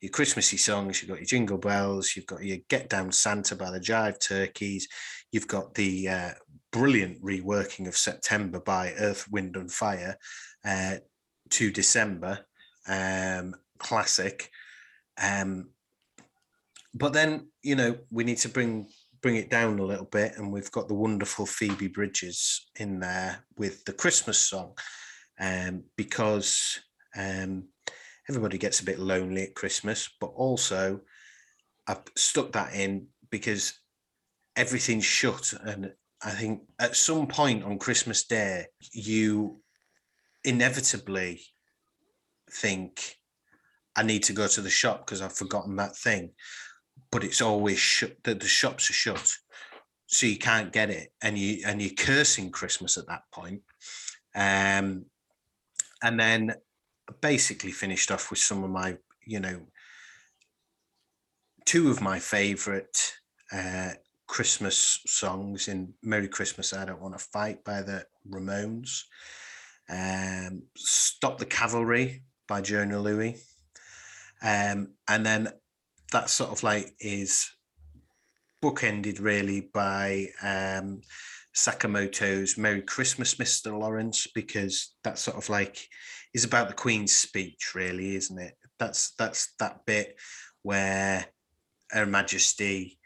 your Christmassy songs, you've got your Jingle Bells, you've got your Get Down Santa by the Jive Turkeys, you've got the uh, brilliant reworking of September by Earth, Wind and Fire uh, to December, um, classic. Um, but then you know we need to bring bring it down a little bit, and we've got the wonderful Phoebe Bridgers in there with the Christmas song, um, because um, everybody gets a bit lonely at Christmas, but also I've stuck that in because everything's shut. And I think at some point on Christmas Day, you inevitably think, I need to go to the shop because I've forgotten that thing. But it's always shut, the, the shops are shut. So you can't get it. And you and you're cursing Christmas at that point. Um, and then basically finished off with some of my, you know, two of my favorite uh, Christmas songs in Merry Christmas, I Don't Want to Fight by the Ramones, um, Stop the Cavalry by Jona Lewie. Um, and then that sort of like is bookended really by um, Sakamoto's Merry Christmas, Mr. Lawrence, because that's sort of like is about the Queen's speech, really, isn't it? That's that's that bit where Her Majesty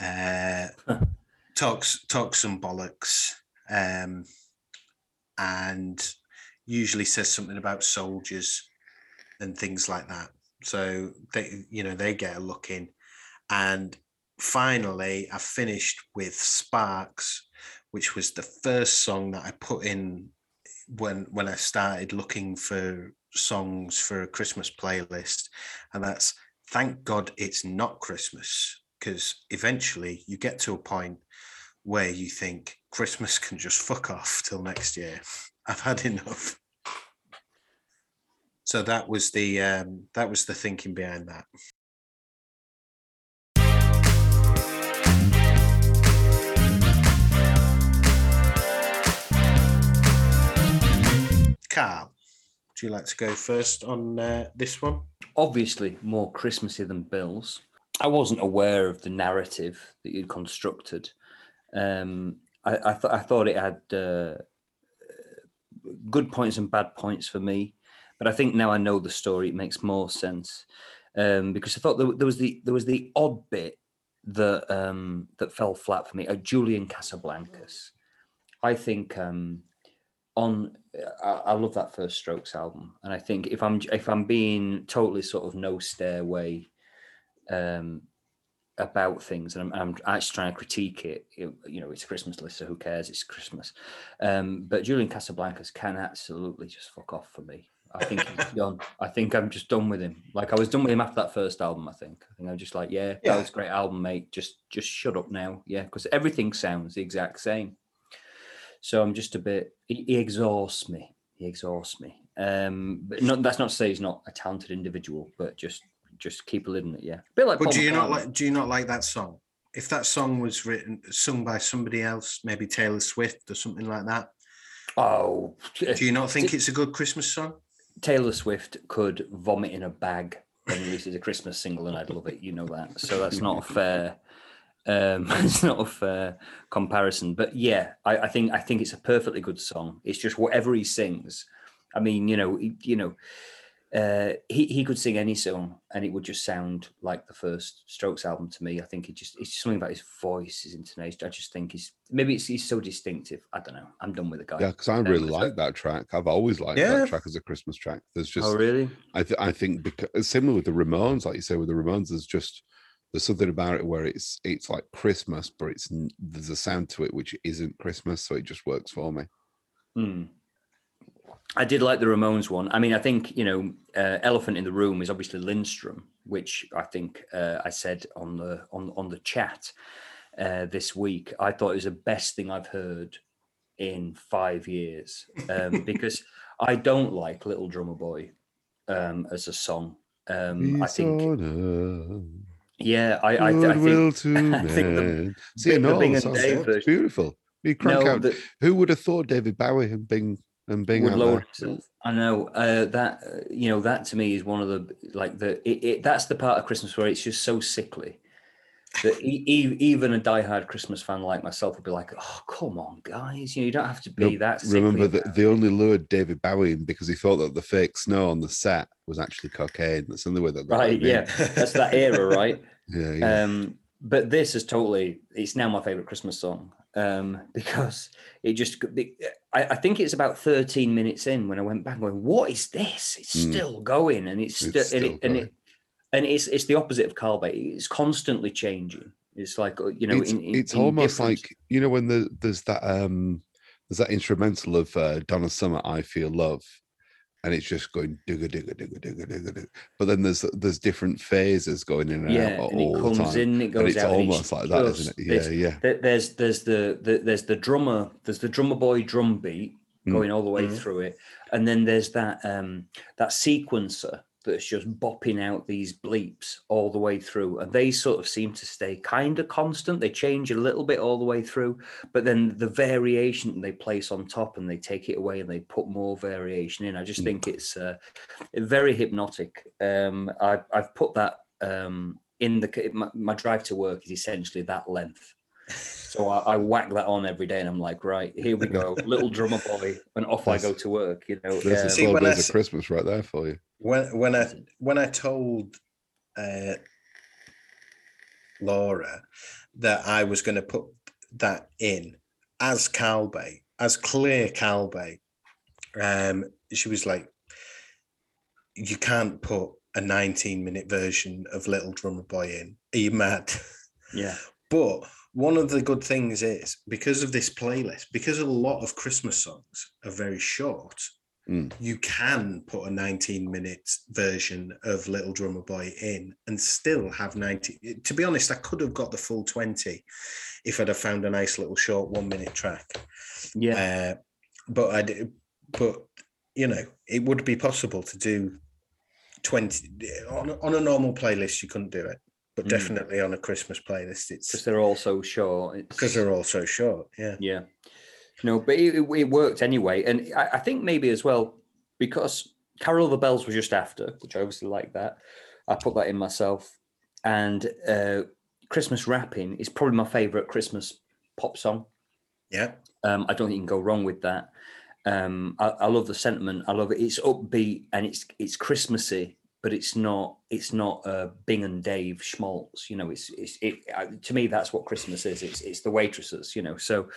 uh, talks talks some bollocks, um, and usually says something about soldiers and things like that. So they, you know, they get a look in, and finally, I finished with Sparks, which was the first song that I put in when when I started looking for songs for a Christmas playlist, and that's thank God it's not Christmas because eventually you get to a point where you think Christmas can just fuck off till next year. I've had enough. So that was the um, that was the thinking behind that. Carl, would you like to go first on uh, this one? Obviously, more Christmassy than Bills. I wasn't aware of the narrative that you'd constructed. Um, I, I, th- I thought it had uh, good points and bad points for me, but I think now I know the story, it makes more sense. Um, because I thought there, there was the there was the odd bit that um, that fell flat for me. Uh, Julian Casablancas. I think um, on I, I love that first Strokes album, and I think if I'm if I'm being totally sort of no stairway um, about things, and I'm, I'm, actually trying to critique it. You know, it's Christmas list, so who cares? It's Christmas. Um, but Julian Casablancas can absolutely just fuck off for me. I think he's done. I think I'm just done with him. Like I was done with him after that first album. I think. I think I'm just like, yeah, Yeah. that was a great album, mate. Just, just shut up now. Yeah, because everything sounds the exact same. So I'm just a bit. He, he exhausts me. He exhausts me. Um, but not, that's not to say he's not a talented individual, but just, just keep a lid on it. Yeah, a bit like. But Paul do you not like do you not like that song? If that song was written sung by somebody else, maybe Taylor Swift or something like that, Oh, do you not think it's a good Christmas song? Taylor Swift could vomit in a bag and releases a Christmas single, and I'd love it. You know that. So that's not fair. Um, it's not a comparison, but yeah, I, I think I think it's a perfectly good song. It's just whatever he sings. I mean, you know, he, you know, uh, he he could sing any song, and it would just sound like the first Strokes album to me. I think it just it's just something about his voice, his intonation. I just think he's maybe it's he's so distinctive. I don't know. I'm done with the guy. Yeah, because I Um, really like that track. I've always liked Yeah. that track as a Christmas track. There's just, oh really? I, th- I think, because similar with the Ramones, like you say with the Ramones, there's just there's something about it where it's it's like Christmas, but it's there's a sound to it which isn't Christmas, so it just works for me. Hmm. I did like the Ramones one. I mean, I think you know, uh, "Elephant in the Room" is obviously Lindstrom, which I think uh, I said on the on on the chat uh, this week. I thought it was the best thing I've heard in five years um, because I don't like "Little Drummer Boy" um, as a song. Um, I think, yeah, I I, I think goodwill to I think the. See, no, Bing and Dave it's version- beautiful. You crank no, out. the, Who would have thought David Bowie and Bing and Bing would lower himself. I know uh, that. Uh, you know that to me is one of the like the it, it, that's the part of Christmas where it's just so sickly that even a diehard Christmas fan like myself would be like, "Oh, come on, guys! You know, you don't have to be No, that." Remember that they only lured David Bowie in because he thought that the fake snow on the set was actually cocaine. That's the only way that Right? Yeah, that's that era, right? yeah, yeah. Um, but this is totally. It's now my favorite Christmas song um, because it just. it- I, I think it's about 13 minutes in when I went back, going, "What is this? It's Mm. still going, and it's, It's still, and, it, and it and it's it's the opposite of Carl Bay. It's constantly changing. It's like uh, you know, it's in, in, it's almost different- like you know when the there's that um there's that instrumental of uh, Donna Summer, "I Feel Love," and it's just going digga digga digga digga digga digga. But then there's there's different phases going in and yeah, out and it all the comes time. in, it and goes it's out. and almost like that, isn't it? Yeah, yeah. there- There's there's the, the there's the drummer there's the drummer boy drum beat Mm. going all the way Mhm. through it, and then there's that um that sequencer that's just bopping out these bleeps all the way through, and they sort of seem to stay kind of constant. They change a little bit all the way through, but then the variation they place on top and they take it away and they put more variation in. I just Mm. think it's uh, very hypnotic. Um, I, I've put that um, in the my, my drive to work is essentially that length. So I, I whack that on every day, and I'm like, right, here we go, little drummer boy, and off I go to work. You know, There's a See, 12 when I days s- of Christmas right there for you. when when I when I told uh, Laura that I was going to put that in as Calbay, as clear Calbay, um, she was like, "You can't put a 19 minute version of Little Drummer Boy in. Are you mad?" yeah, But one of the good things is because of this playlist, because a lot of Christmas songs are very short, Mm. you can put a 19 minute version of Little Drummer Boy in and still have 90. To be honest, I could have got the full 20 if I'd have found a nice little short one minute track. Yeah. Uh, but I d- but you know, it would be possible to do 20 on, on a normal playlist, you couldn't do it, but Mm. definitely on a Christmas playlist, it's because they're all so short. Because they're all so short. Yeah. Yeah. No, but it, it- worked anyway. And I, I think maybe as well, because Carol of the Bells was just after, which I obviously like that. I put that in myself. And uh, Christmas Wrapping" is probably my favorite Christmas pop song. Yeah. Um, I don't think you can go wrong with that. Um, I, I love the sentiment. I love it. It's upbeat and it's it's Christmassy, but it's not it's not uh, Bing and Dave schmaltz. You know, it's it's it, uh, to me that's what Christmas is. It's it's the waitresses. You know, so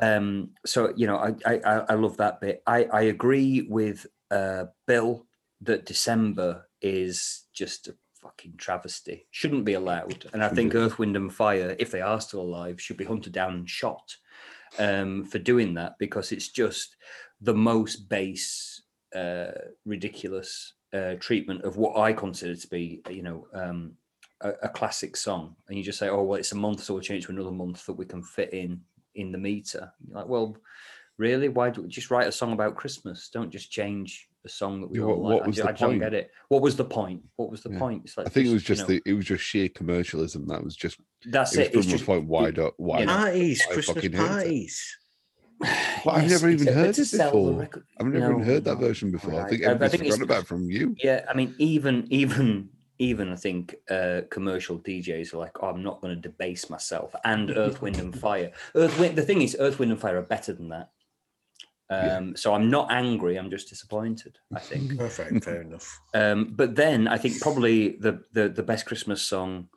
um, so you know I I, I- I love that bit. I I agree with uh, Bill that December is just a fucking travesty. Shouldn't be allowed. And I think Earth, Wind and Fire, if they are still alive, should be hunted down and shot um, for doing that because it's just the most base, uh, ridiculous uh, treatment of what I consider to be, you know, um, a, a classic song. And you just say, oh, well, it's a month, so we'll change to another month that we can fit in in the meter. You're like, well, really? Why do we just write a song about Christmas? Don't just change a song that we Yeah, all what- like. what I was ju- the I, don't get it. What was the point? What was the Yeah. point? It's like I think it was you just know, the it was just sheer commercialism. That was just that's it was it. It's just point wide up. Wide know. Parties, I Christmas fucking it. parties. But I've never even heard it before. record- I've never even heard that no. version before. I I- think I- I everybody's think it's- forgotten about it from you. Yeah, I mean, even even even I think uh, commercial DJs are like, oh, I'm not going to debase myself. And Earth, Wind, and Fire. Earth, Wind. The thing is, Earth, Wind, and Fire are better than that. Yeah. Um, So I'm not angry. I'm just disappointed. I think. Perfect, fair enough. Um, but then I think probably the the, the best Christmas song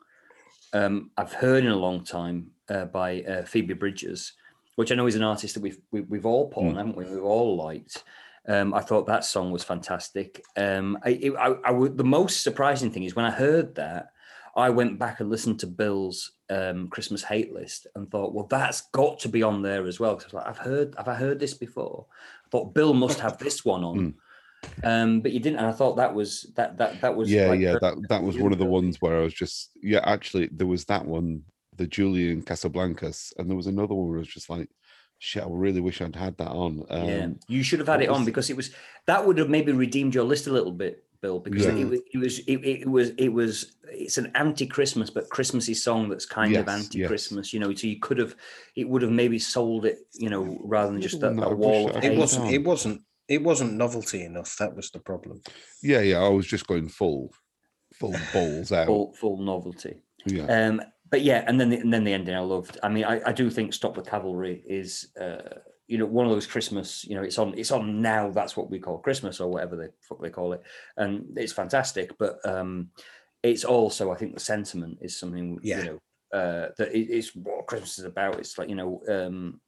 um, I've heard in a long time uh, by uh, Phoebe Bridgers, which I know is an artist that we've we, we've all put on, Mm. haven't we? We've all liked. Um, I thought that song was fantastic. Um, I, it, I, I the most surprising thing is when I heard that, I went back and listened to Bill's um, Christmas hate list and thought, well, that's got to be on there as well. Because I was like, I've heard, have I heard this before? I thought Bill must have this one on. Um, but you didn't, and I thought that was that that that was yeah, like yeah. That that was one of the ones where I was just yeah. Actually, there was that one, the Julian Casablancas, and there was another one where I was just like, shit. I really wish I'd had that on. Um, yeah, you should have had what it on because it was that would have maybe redeemed your list a little bit, Bill, because Yeah. it, was it was it, it was it was it's an anti-Christmas but Christmassy song that's kind of Yes, yes. anti-Christmas, you know. So you could have it would have maybe sold it, you know, rather than just a, that wall wish It hate. wasn't. It wasn't. It wasn't novelty enough. That was the problem. yeah, yeah. I was just going full, full balls out. full full novelty. Yeah, Um, but yeah, and then the, and then the ending I loved. I mean, I, I do think "Stop the Cavalry" is uh, you know one of those Christmas. You know, it's on it's on now. That's what we call Christmas or whatever they fuck they call it, and it's fantastic. But um, it's also I think the sentiment is something Yeah. you know uh, that it, it's what Christmas is about. It's like you know um,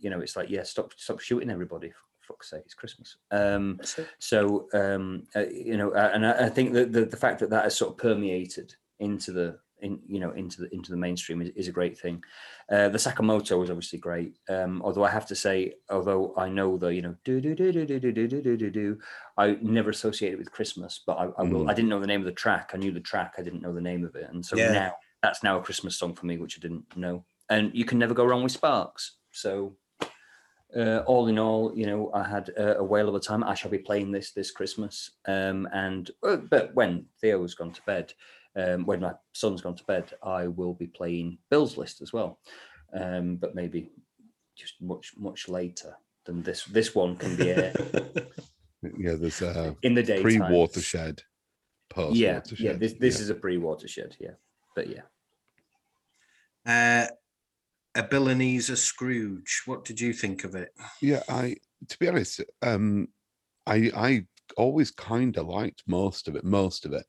you know it's like yeah, stop stop shooting everybody. For fuck's sake, it's Christmas. Um, so um, uh, you know, uh, and I, I think that the, the fact that that has sort of permeated into the in you know into the into the mainstream is, is a great thing. Uh, the Sakamoto was obviously great. Um, although I have to say, although I know the you know do do do do do do do do do do I never associated it with Christmas. But I, I will. Mm. I didn't know the name of the track. I knew the track. I didn't know the name of it. And so Yeah. now that's now a Christmas song for me, which I didn't know. And you can never go wrong with Sparks. So uh, all in all, you know, I had a, a whale of a time. I shall be playing this this Christmas. Um, and uh, but when Theo's gone to bed, um, when my son's gone to bed, I will be playing Bill's list as well. Um, but maybe just much much later than this. This one can be aired yeah. There's a in the daytime. pre watershed, post Yeah, watershed. yeah. This this is a pre watershed. Yeah, but yeah. Uh, a Ebenezer Scrooge. What did you think of it? yeah. I to be honest, um, I I always kind of liked most of it, most of it.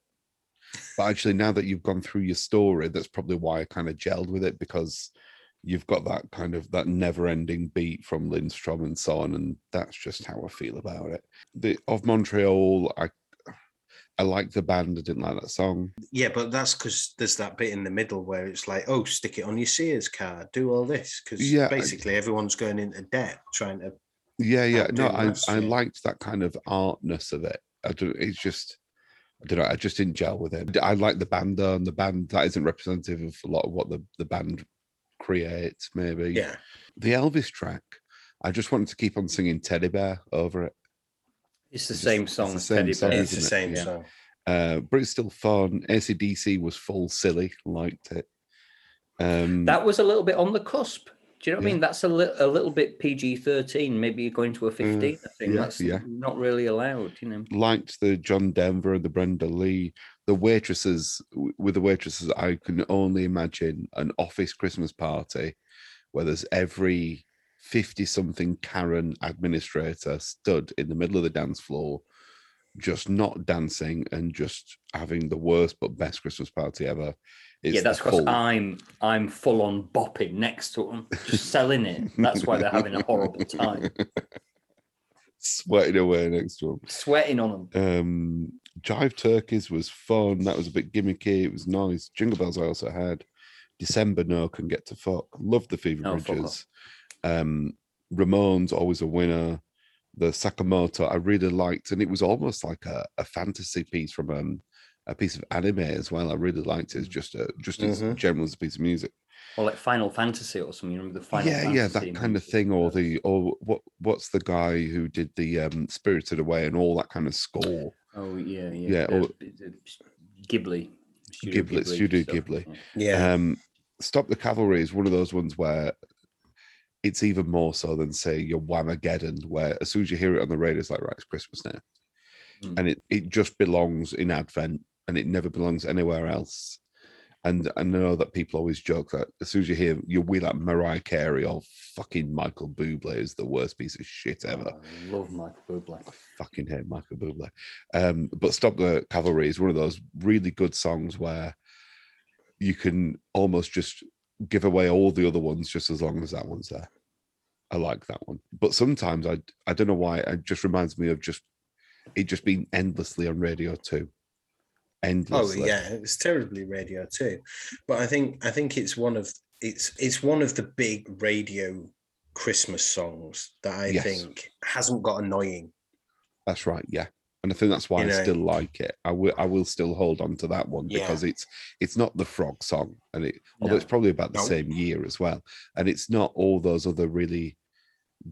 But actually, now that you've gone through your story, that's probably why I kind of gelled with it because you've got that kind of that never-ending beat from Lindstrom and so on, and that's just how I feel about it. The of Montreal, I I like the band. I didn't like that song. Yeah, but that's because there's that bit in the middle where it's like, oh, stick it on your Sears card, do all this, because Yeah, I- basically everyone's going into debt trying to. Yeah, yeah. No, I, I liked that kind of artness of it. I don't. It's just. I don't know. I just didn't gel with it. I like the band though, and the band that isn't representative of a lot of what the, the band creates. Maybe Yeah, the Elvis track. I just wanted to keep on singing Teddy Bear over it. It's the It's- same it's song. the as same Teddy song, Bear. it's the it? same Yeah. song. Uh, but it's still fun. ACDC was full silly, liked it. Um, That was a little bit on the cusp. Do you know what Yeah. I mean? That's a, li- a little bit PG 13, maybe you're going to a 15. I mm. think yeah, that's yeah. not really allowed, you know. liked the John Denver and the Brenda Lee, the waitresses. With the waitresses, I can only imagine an office Christmas party where there's every fifty-something Karen administrator stood in the middle of the dance floor, just not dancing and just having the worst but best Christmas party ever. Yeah, that's because I'm I'm full on bopping next to them, just selling it. That's why they're having a horrible time, sweating away next to him. sweating on them. Um, Jive Turkeys was fun. That was a bit gimmicky. It was nice. Jingle Bells I also had. December No Can Get to Fuck. Love the Phoebe Oh. Bridgers. Um, Ramones always a winner. The Sakamoto I really liked, and it was almost like a, a fantasy piece from um, a piece of anime as well. I really liked it just a just as Mhm. general as a piece of music. Or like Final Fantasy or something. You remember the Final yeah, yeah, Fantasy that kind of thing, or the or what what's the guy who did the um Spirited Away and all that kind of score. Oh, yeah, yeah. Yeah, or- uh, Ghibli. Studio Ghibli- Studio stuff, Ghibli. yeah. Yeah, Um, Stop the Cavalry is one of those ones where it's even more so than say your Whamageddon, where as soon as you hear it on the radio, it's like right, it's Christmas now, Mm. and it it just belongs in Advent, and it never belongs anywhere else. And I know that people always joke that as soon as you hear you wheel like Mariah Carey or fucking Michael Bublé is the worst piece of shit ever. Oh, I love Michael Bublé. I fucking hate Michael Bublé. Um, but Stop the Cavalry is one of those really good songs where you can almost just give away all the other ones just as long as that one's there. I like that one. But sometimes I I don't know why it just reminds me of just it just being endlessly on radio too. Oh Endlessly. yeah, it's terribly radio too. But I think I think it's one of it's it's one of the big radio Christmas songs that I Yes. think hasn't got annoying. That's right, yeah. And I think that's why You I still like it. I will I will still hold on to that one Yeah. because it's it's not the frog song. And it although No. it's probably about the No. same year as well. And it's not all those other really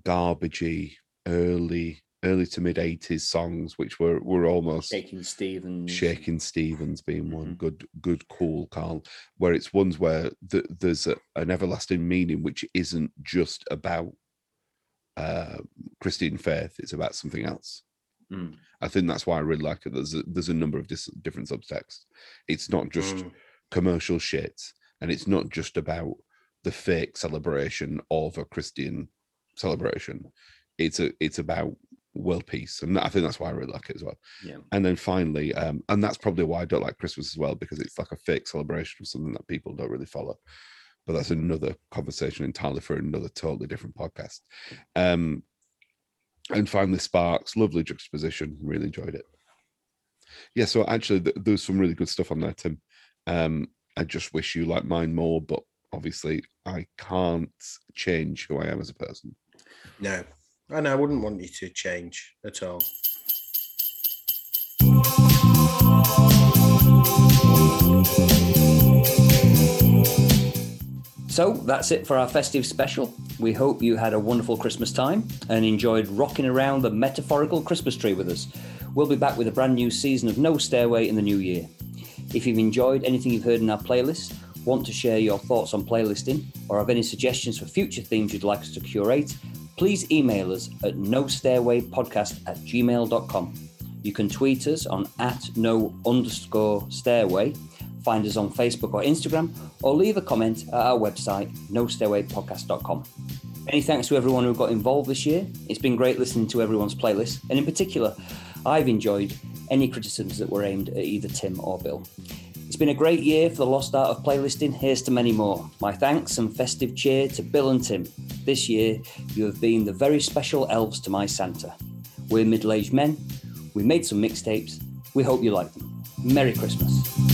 garbagey early early to mid 80s songs which were were almost Shakin' Stevens. Shakin' Stevens being one Mhm. good good cool Carl where it's ones where th- there's a, an everlasting meaning which isn't just about uh Christian faith it's about something else Mm. I think that's why I really like it there's a, there's a number of dis- different subtexts it's not just Mm. commercial shit and it's not just about the fake celebration of a Christian celebration it's a it's about world peace and I think that's why I really like it as well Yeah. and then finally, um, and that's probably why I don't like Christmas as well, because it's like a fake celebration of something that people don't really follow. But that's another conversation entirely for another totally different podcast. Um, and finally, Sparks, lovely juxtaposition, really enjoyed it. Yeah, so actually, th- there's some really good stuff on there, Tim. Um, I just wish you like mine more, but obviously, I can't change who I am as a person. No, and I wouldn't want you to change at all. So that's it for our festive special. We hope you had a wonderful Christmas time and enjoyed rocking around the metaphorical Christmas tree with us. We'll be back with a brand new season of No Stairway in the new year. If you've enjoyed anything you've heard in our playlist, want to share your thoughts on playlisting, or have any suggestions for future themes you'd like us to curate, please email us at no stairway podcast at gmail.com. You can tweet us on at no underscore stairway, find us on Facebook or Instagram, or leave a comment at our website, nostairwaypodcast.com. Many thanks to everyone who got involved this year. It's been great listening to everyone's playlist, and in particular, I've enjoyed any criticisms that were aimed at either Tim or Bill. It's been a great year for the lost art of playlisting. Here's to many more. My thanks and festive cheer to Bill and Tim. This year, you have been the very special elves to my Santa. We're middle aged men, we made some mixtapes, We hope you like them. Merry Christmas.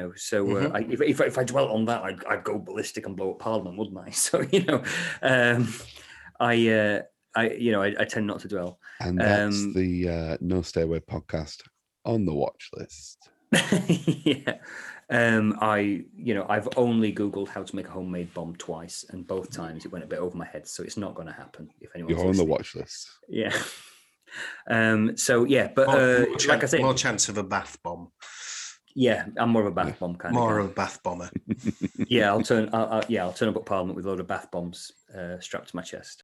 Know, so uh, I, if, if if I dwelt on that, I'd, I'd go ballistic and blow up Parliament, wouldn't I? So you know, um, I uh, I you know I, I tend not to dwell. And that's Um, the uh, No Stairway podcast on the watch list. yeah. Um, I, you know, I've only Googled how to make a homemade bomb twice, and both times it went a bit over my head, so it's not going to happen. If anyone, You're on the listening. watch list. yeah. Um. So yeah, but uh, more like chan- I say, more chance of a bath bomb. Yeah, I'm more of a bath bomb kind More of. of a bath bomber. Yeah, I'll turn. I'll, I'll, yeah, I'll turn up at Parliament with a load of bath bombs uh, strapped to my chest.